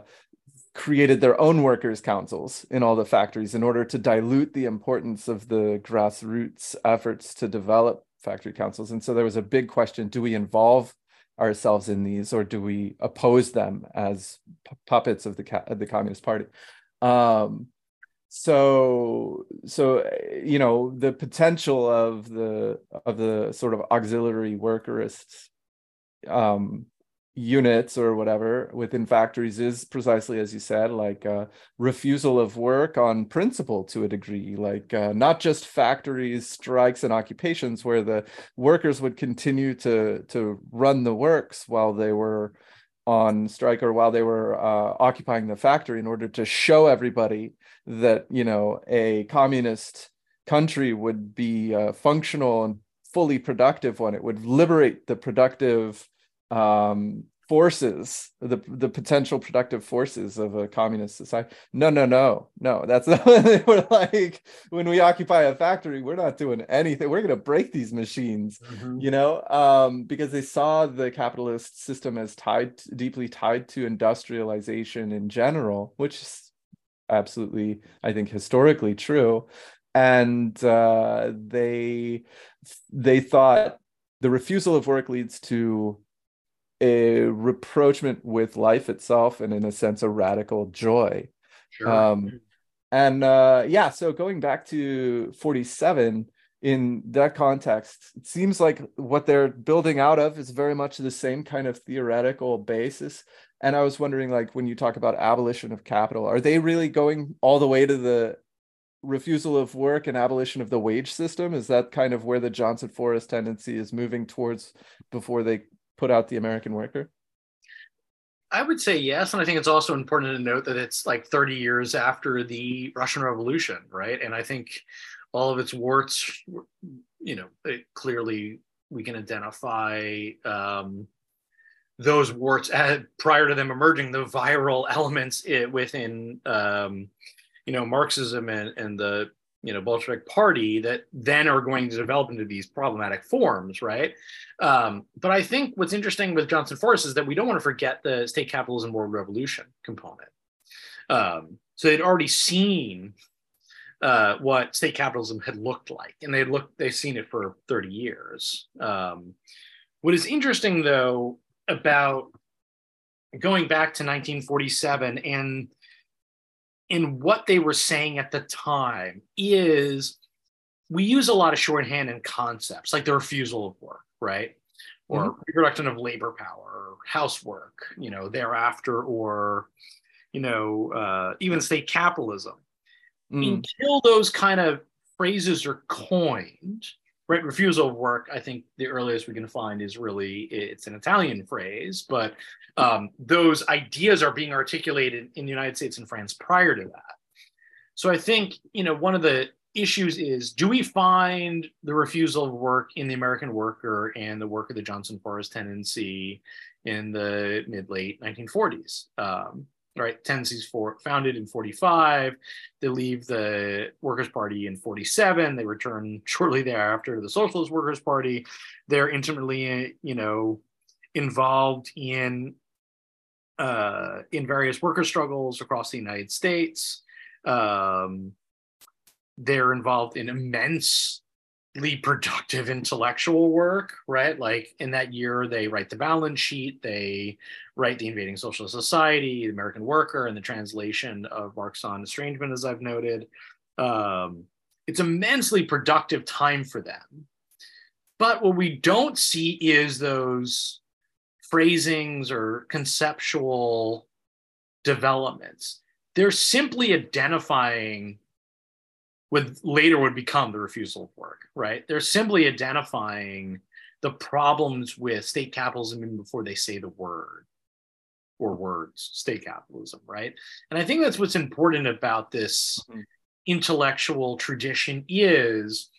created their own workers' councils in all the factories in order to dilute the importance of the grassroots efforts to develop factory councils. And so there was a big question: Do we involve ourselves in these, or do we oppose them as puppets of the the Communist Party? Um, so so you know the potential of the of the sort of auxiliary workerists um units or whatever within factories is precisely as you said like a refusal of work on principle to a degree like uh, not just factories strikes and occupations where the workers would continue to to run the works while they were on strike or while they were uh, occupying the factory in order to show everybody that you know a communist country would be a functional and fully productive when it would liberate the productive um, forces the the potential productive forces of a communist society. No no no no. That's not we're like. When we occupy a factory we're not doing anything. We're going to break these machines mm-hmm. you know? Um, because they saw the capitalist system as tied deeply tied to industrialization in general which is absolutely i think historically true. And uh, they they thought the refusal of work leads to a reproachment with life itself and in a sense a radical joy. Sure. um and uh yeah so going back to 47 in that context it seems like what they're building out of is very much the same kind of theoretical basis. And i was wondering like when you talk about abolition of capital are they really going all the way to the refusal of work and abolition of the wage system? Is that kind of where the johnson forest tendency is moving towards before they put out the American worker? I would say yes. And I think it's also important to note that it's like 30 years after the Russian Revolution, right? And I think all of its warts, you know, clearly we can identify um, those warts at, prior to them emerging, the viral elements it, within, um, you know, Marxism and, and the you know Bolshevik party that then are going to develop into these problematic forms, right? Um, but I think what's interesting with Johnson Forest is that we don't want to forget the state capitalism world revolution component. Um, so they'd already seen uh, what state capitalism had looked like, and they looked they've seen it for 30 years. Um, what is interesting though about going back to 1947 and in what they were saying at the time is we use a lot of shorthand and concepts like the refusal of work, right? Or mm-hmm. reproduction of labor power, or housework, you know, thereafter, or, you know, uh, even state capitalism. Mm. Until those kind of phrases are coined, right? Refusal of work, I think the earliest we can find is really it's an Italian phrase, but um, those ideas are being articulated in the United States and France prior to that. So I think you know one of the issues is do we find the refusal of work in the American worker and the work of the Johnson Forest tendency in the mid late 1940s? Um, right, tendencies for founded in 45. They leave the Workers' Party in 47. They return shortly thereafter to the Socialist Workers' Party. They're intimately, you know, involved in uh, in various worker struggles across the United States. Um, they're involved in immensely productive intellectual work, right? Like in that year, they write the balance sheet, they write the Invading Socialist Society, the American Worker, and the translation of Marx on Estrangement, as I've noted. Um, it's immensely productive time for them. But what we don't see is those phrasings or conceptual developments. They're simply identifying what later would become the refusal of work, right? They're simply identifying the problems with state capitalism even before they say the word or words, state capitalism, right? And I think that's what's important about this mm-hmm. intellectual tradition is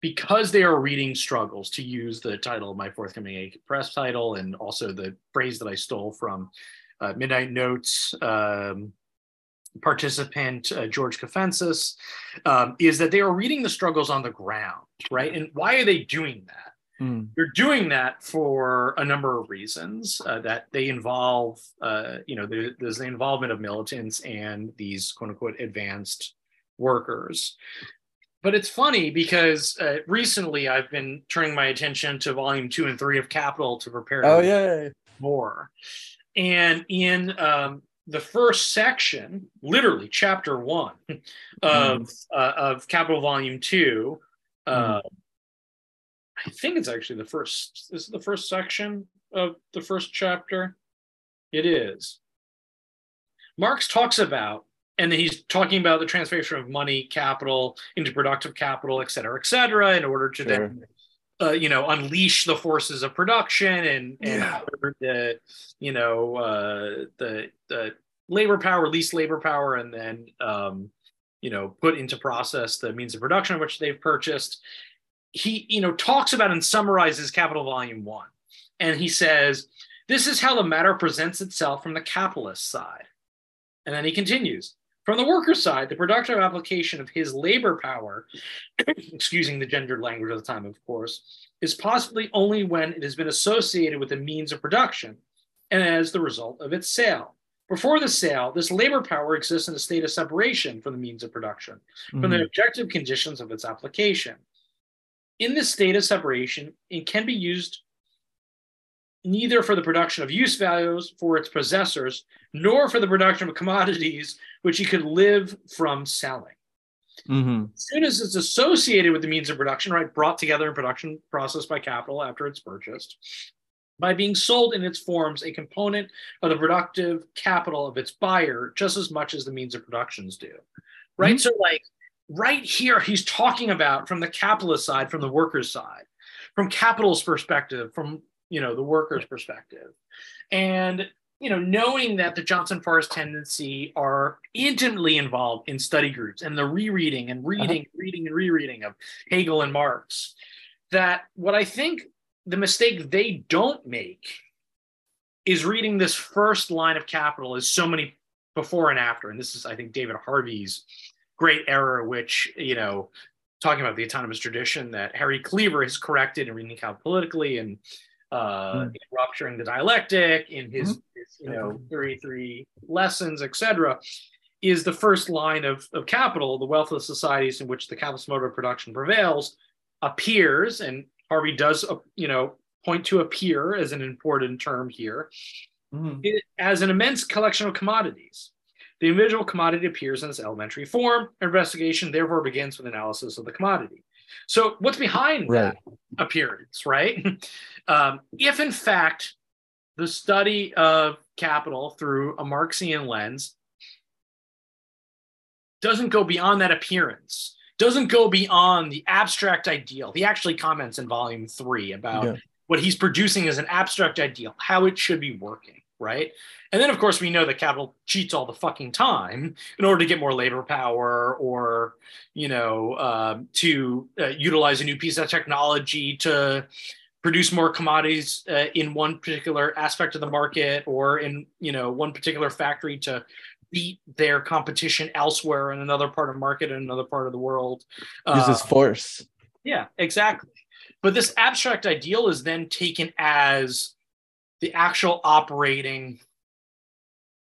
because they are reading struggles to use the title of my forthcoming press title and also the phrase that i stole from uh, midnight notes um, participant uh, george Caffentzis, um, is that they are reading the struggles on the ground right and why are they doing that mm. they're doing that for a number of reasons uh, that they involve uh, you know there's the involvement of militants and these quote unquote advanced workers but it's funny because uh, recently I've been turning my attention to volume two and three of Capital to prepare. Oh yeah, more. And in um, the first section, literally chapter one of Mm. uh, of Capital Volume Two. Uh, Mhm. I think it's actually the first. This is the first section of the first chapter. It is. Marx talks about, and then he's talking about the transformation of money, capital into productive capital, et cetera, et cetera, in order to then uh, you know, unleash the forces of production and and Yeah. the you know uh, the the labor power, release labor power, and then um, you know put into process the means of production which they've purchased. He you know talks about and summarizes Capital Volume One, and he says this is how the matter presents itself from the capitalist side, and then he continues. From the worker side, the productive application of his labor power, excusing the gendered language of the time, of course, is possibly only when it has been associated with the means of production and as the result of its sale. Before the sale, this labor power exists in a state of separation from the means of production, from the Mhm. objective conditions of its application. In this state of separation, it can be used neither for the production of use values for its possessors, nor for the production of commodities which he could live from selling. Mhm. As soon as it's associated with the means of production, right, brought together in production process by capital after it's purchased, by being sold in its forms, a component of the productive capital of its buyer, just as much as the means of productions do. Right. So, like, right here, he's talking about from the capitalist side, from the worker's side, from capital's perspective, from you know the worker's perspective, and you know knowing that the Johnson forest tendency are intimately involved in study groups and the rereading and uh-huh. reading, reading and rereading of Hegel and Marx, that what I think the mistake they don't make is reading this first line of capital as so many before and after. And this is, I think, David Harvey's great error, which, you know, talking about the autonomous tradition that Harry Cleaver has corrected in reading Capital politically and uh, Mm. in rupturing the dialectic in his, his you know 33 lessons etc is the first line of, of capital the wealth of societies in which the capitalist mode of production prevails appears and harvey does uh, you know point to appear as an important term here Mhm. it- as an immense collection of commodities. The individual commodity appears in its elementary form. Investigation therefore begins with analysis of the commodity. So, what's behind Right. that appearance, right? Um, if in fact the study of capital through a Marxian lens doesn't go beyond that appearance, doesn't go beyond the abstract ideal. He actually comments in volume three about Yeah. what he's producing as an abstract ideal, how it should be working, right? And then, of course, we know that capital cheats all the fucking time in order to get more labor power or, you know, um, to uh, utilize a new piece of technology to produce more commodities uh, in one particular aspect of the market or in, you know, one particular factory to beat their competition elsewhere in another part of market in another part of the world. Uses Uh, force. yeah, exactly. But this abstract ideal is then taken as the actual operating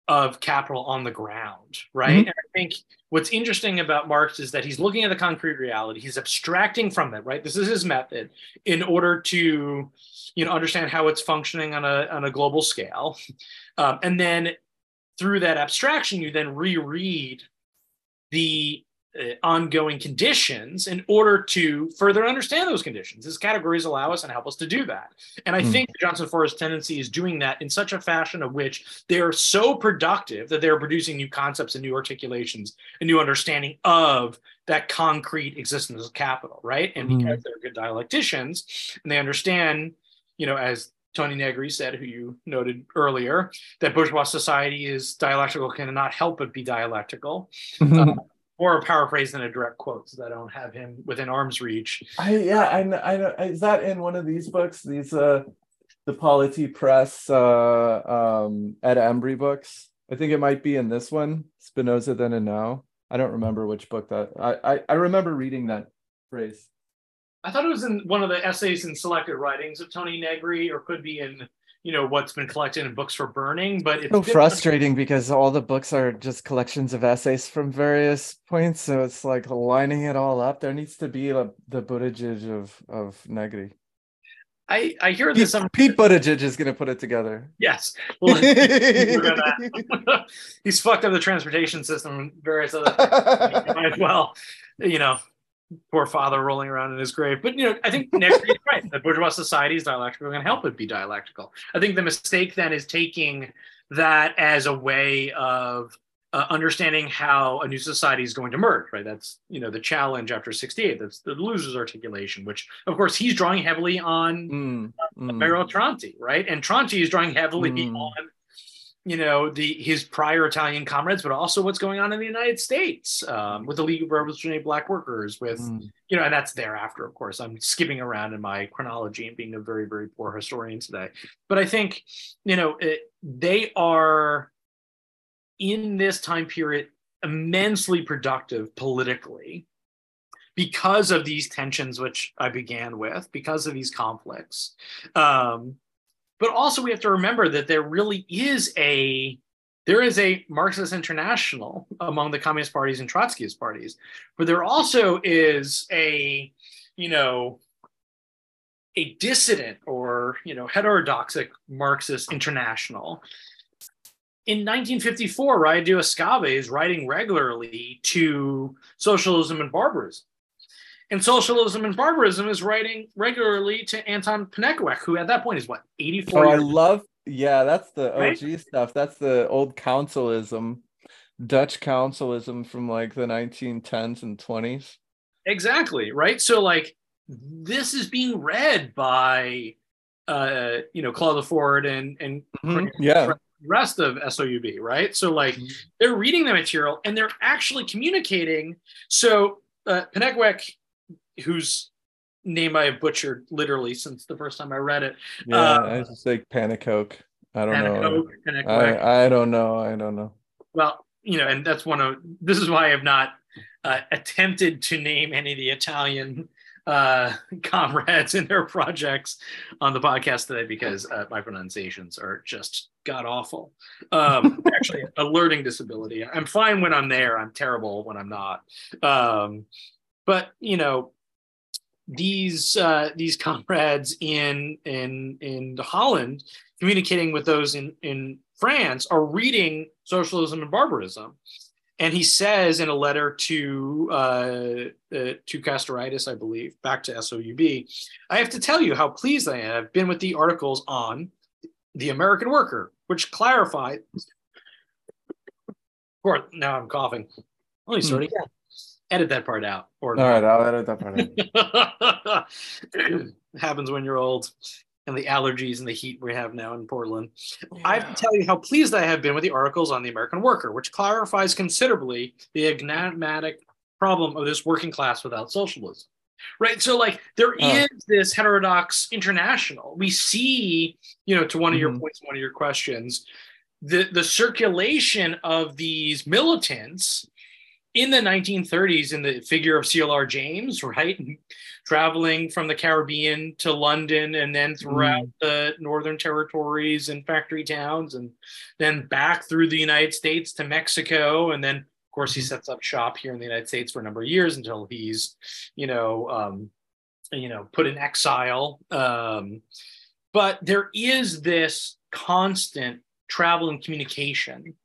of capital on the ground, right? Mhm. And I think what's interesting about Marx is that he's looking at the concrete reality, he's abstracting from it, right? This is his method in order to, you know, understand how it's functioning on a on a global scale, um, and then through that abstraction, you then reread the uh, ongoing conditions in order to further understand those conditions. His categories allow us and help us to do that. And I Hmm. think Johnson Forest tendency is doing that in such a fashion of which they are so productive that they're producing new concepts and new articulations, and new understanding of that concrete existence of capital, right? And Mhm. because they're good dialecticians and they understand, you know, as Tony Negri said, who you noted earlier, that bourgeois society is dialectical, cannot help but be dialectical or a paraphrase than a direct quote, so that I don't have him within arm's reach. I yeah, I know, I know. Is that in one of these books? These uh, the Polity Press uh um Ed Emery books. I think it might be in this one, Spinoza Then and Now. I don't remember which book that. I I, I remember reading that phrase. I thought it was in one of the essays and selected writings of Tony Negri, or could be in you know what's been collected in books for burning. But it's So frustrating because all the books are just collections of essays from various points. So it's like lining it all up. There needs to be a, the Buttigieg of of Negri. I, I hear Pete, this. Some, Pete Buttigieg is going to put it together. yes. Well, he's fucked up the transportation system and various other things. As well, you know, poor father rolling around in his grave. But you know, I think Nick is right. The bourgeois society is dialectical and help it be dialectical. I think the mistake then is taking that as a way of uh, understanding how a new society is going to merge, right? That's you know the challenge after '68. That's the losers articulation, which of course he's drawing heavily on Mm, uh, mm. Mario Tronti, right? And Tronti is drawing heavily Mm. on you know the his prior Italian comrades, but also what's going on in the United States um, with the League of Revolutionary Black Workers, with Mm. you know, and that's thereafter, of course. I'm skipping around in my chronology and being a very, very poor historian today. But I think, you know, it, they are in this time period immensely productive politically because of these tensions, which I began with, because of these conflicts. Um, but also, we have to remember that there really is a there is a Marxist international among the communist parties and Trotskyist parties, but there also is a, you know, a dissident or you know heterodoxic Marxist international. In 1954, Radio Escave is writing regularly to socialism and barbarism. And socialism and barbarism is writing regularly to Anton Pannekoek, who at that point is what, 84 Oh, I love. Yeah, that's the Right? OG stuff. That's the old councilism, Dutch councilism from like the 1910s and 20s. Exactly, right? So like this is being read by uh you know Claude Lefort and and Mhm, Yeah. rest of SOUB, right? So like Mhm. they're reading the material and they're actually communicating. So uh whose name I have butchered literally since the first time I read it. Yeah. Uh, I just like Panicoke. I don't know. I, I don't know. I don't know. Well, you know, and that's one of this is why I have not uh, attempted to name any of the Italian uh, comrades in their projects on the podcast today because uh, my pronunciations are just god awful. Um, actually, a learning disability. I'm fine when I'm there. I'm terrible when I'm not. Um, but you know, these uh, these comrades in in in Holland communicating with those in in France are reading socialism and barbarism. And he says in a letter to uh, uh, to Castoriadis, I believe, back to SOUB, I have to tell you how pleased I have been with the articles on the American worker, which clarify. Or now I'm coughing. Let me start again. Edit that part out. Or All right. I'll edit that part out. happens when you're old and the allergies and the heat we have now in Portland. I have to tell you how pleased I have been with the articles on the American worker, which clarifies considerably the enigmatic problem of this working class without socialism. Right. So, like, there is Huh. this heterodox international. We see, you know, to one of your Mhm. points, one of your questions, the, the circulation of these militants in the 1930s in the figure of CLR James, right? Traveling from the Caribbean to London and then throughout the Northern Territories and factory towns, and then back through the United States to Mexico. And then, of course, he sets up shop here in the United States for a number of years until he's, you know, um, you know, put in exile. Um, but there is this constant travel and communication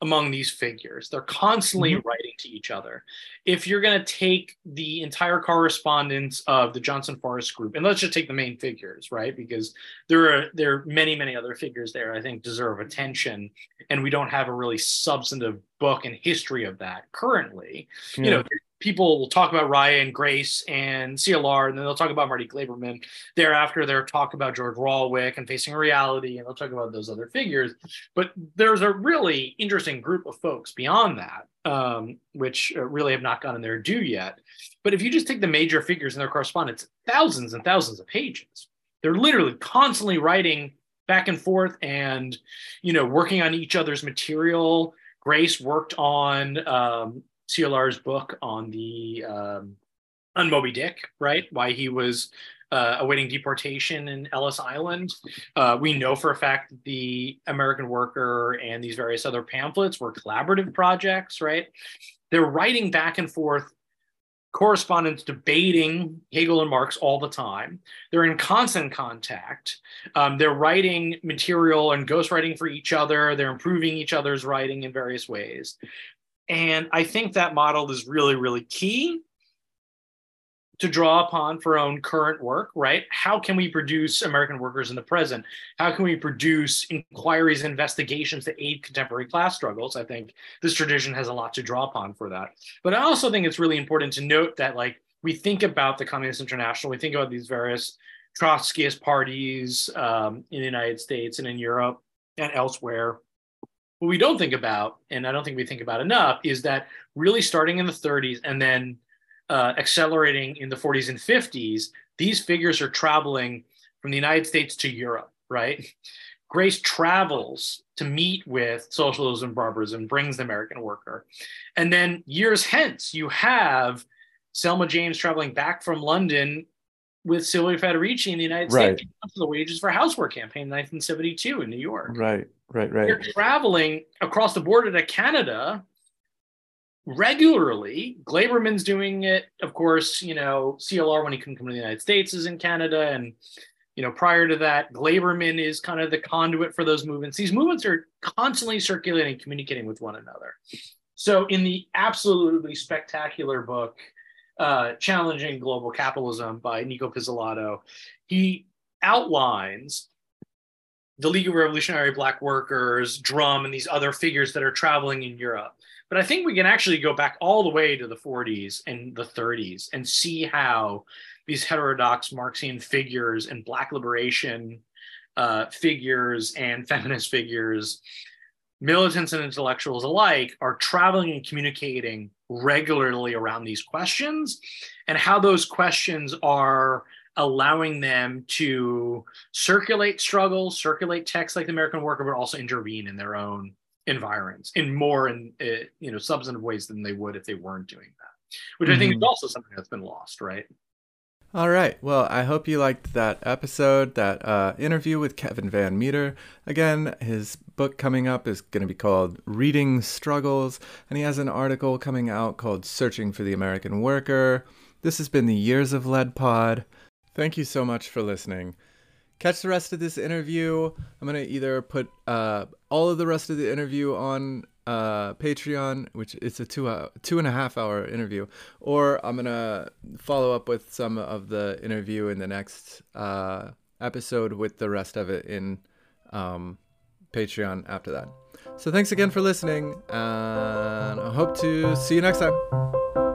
among these figures. They're constantly Mhm. writing to each other. If you're going to take the entire correspondence of the Johnson Forest Group, and let's just take the main figures, right? Because there are there are many many other figures there I think deserve attention, and we don't have a really substantive book and history of that currently. You know, people will talk about Ryan Grace and CLR, and then they'll talk about Marty Glaberman. Thereafter, they'll talk about George Rawick and Facing Reality, and they'll talk about those other figures. But there's a really interesting group of folks beyond that, um, which uh, really have not gotten their due yet. But if you just take the major figures and their correspondence, thousands and thousands of pages. They're literally constantly writing back and forth and, you know, working on each other's material. Grace worked on um, CLR's book on the um, on Moby Dick, right? Why he was uh, awaiting deportation in Ellis Island. Uh, we know for a fact that the American Worker and these various other pamphlets were collaborative projects, right? They're writing back and forth correspondents debating Hegel and Marx all the time. They're in constant contact. Um, they're writing material and ghostwriting for each other. They're improving each other's writing in various ways. And I think that model is really, really key to draw upon for our own current work, right? How can we produce American workers in the present? How can we produce inquiries investigations that aid contemporary class struggles? I think this tradition has a lot to draw upon for that. But I also think it's really important to note that, like, we think about the Communist International, we think about these various Trotskyist parties um, in the United States and in Europe and elsewhere. What we don't think about, and I don't think we think about enough, is that really starting in the 30s and then uh, accelerating in the 40s and 50s, these figures are traveling from the United States to Europe, right? Grace travels to meet with socialism, barbarism, brings the American worker. And then years hence, you have Selma James traveling back from London with Silvia Federici in the United right. States for the Wages for Housework campaign in 1972 in New York. Right, right, right. They're traveling across the border to Canada regularly. Glaberman's doing it, of course. You know, CLR when he couldn't come to the United States is in Canada, and you know, prior to that, Glaberman is kind of the conduit for those movements. These movements are constantly circulating, communicating with one another. So, in the absolutely spectacular book, uh, Challenging Global Capitalism by Nico Pizzolato, he outlines the League of Revolutionary Black Workers, Drum, and these other figures that are traveling in Europe. But I think we can actually go back all the way to the 40s and the 30s and see how these heterodox Marxian figures and Black liberation uh, figures and feminist figures, militants and intellectuals alike, are traveling and communicating regularly around these questions and how those questions are allowing them to circulate struggles, circulate texts like the American Worker, but also intervene in their own environs in more in uh, you know substantive ways than they would if they weren't doing that which mm-hmm. i think is mm-hmm. also something that's been lost right all right. Well i hope you liked that episode that uh, interview with kevin van meter. Again his book coming up is going to be called reading struggles and he has an article coming out called searching for the american worker. This has been the years of lead pod. Thank you so much for listening. Catch the rest of this interview. I'm gonna either put uh, all of the rest of the interview on uh, Patreon, which it's a two hour, two and a half hour interview, or I'm gonna follow up with some of the interview in the next uh, episode with the rest of it in um, Patreon after that. So thanks again for listening, and I hope to see you next time.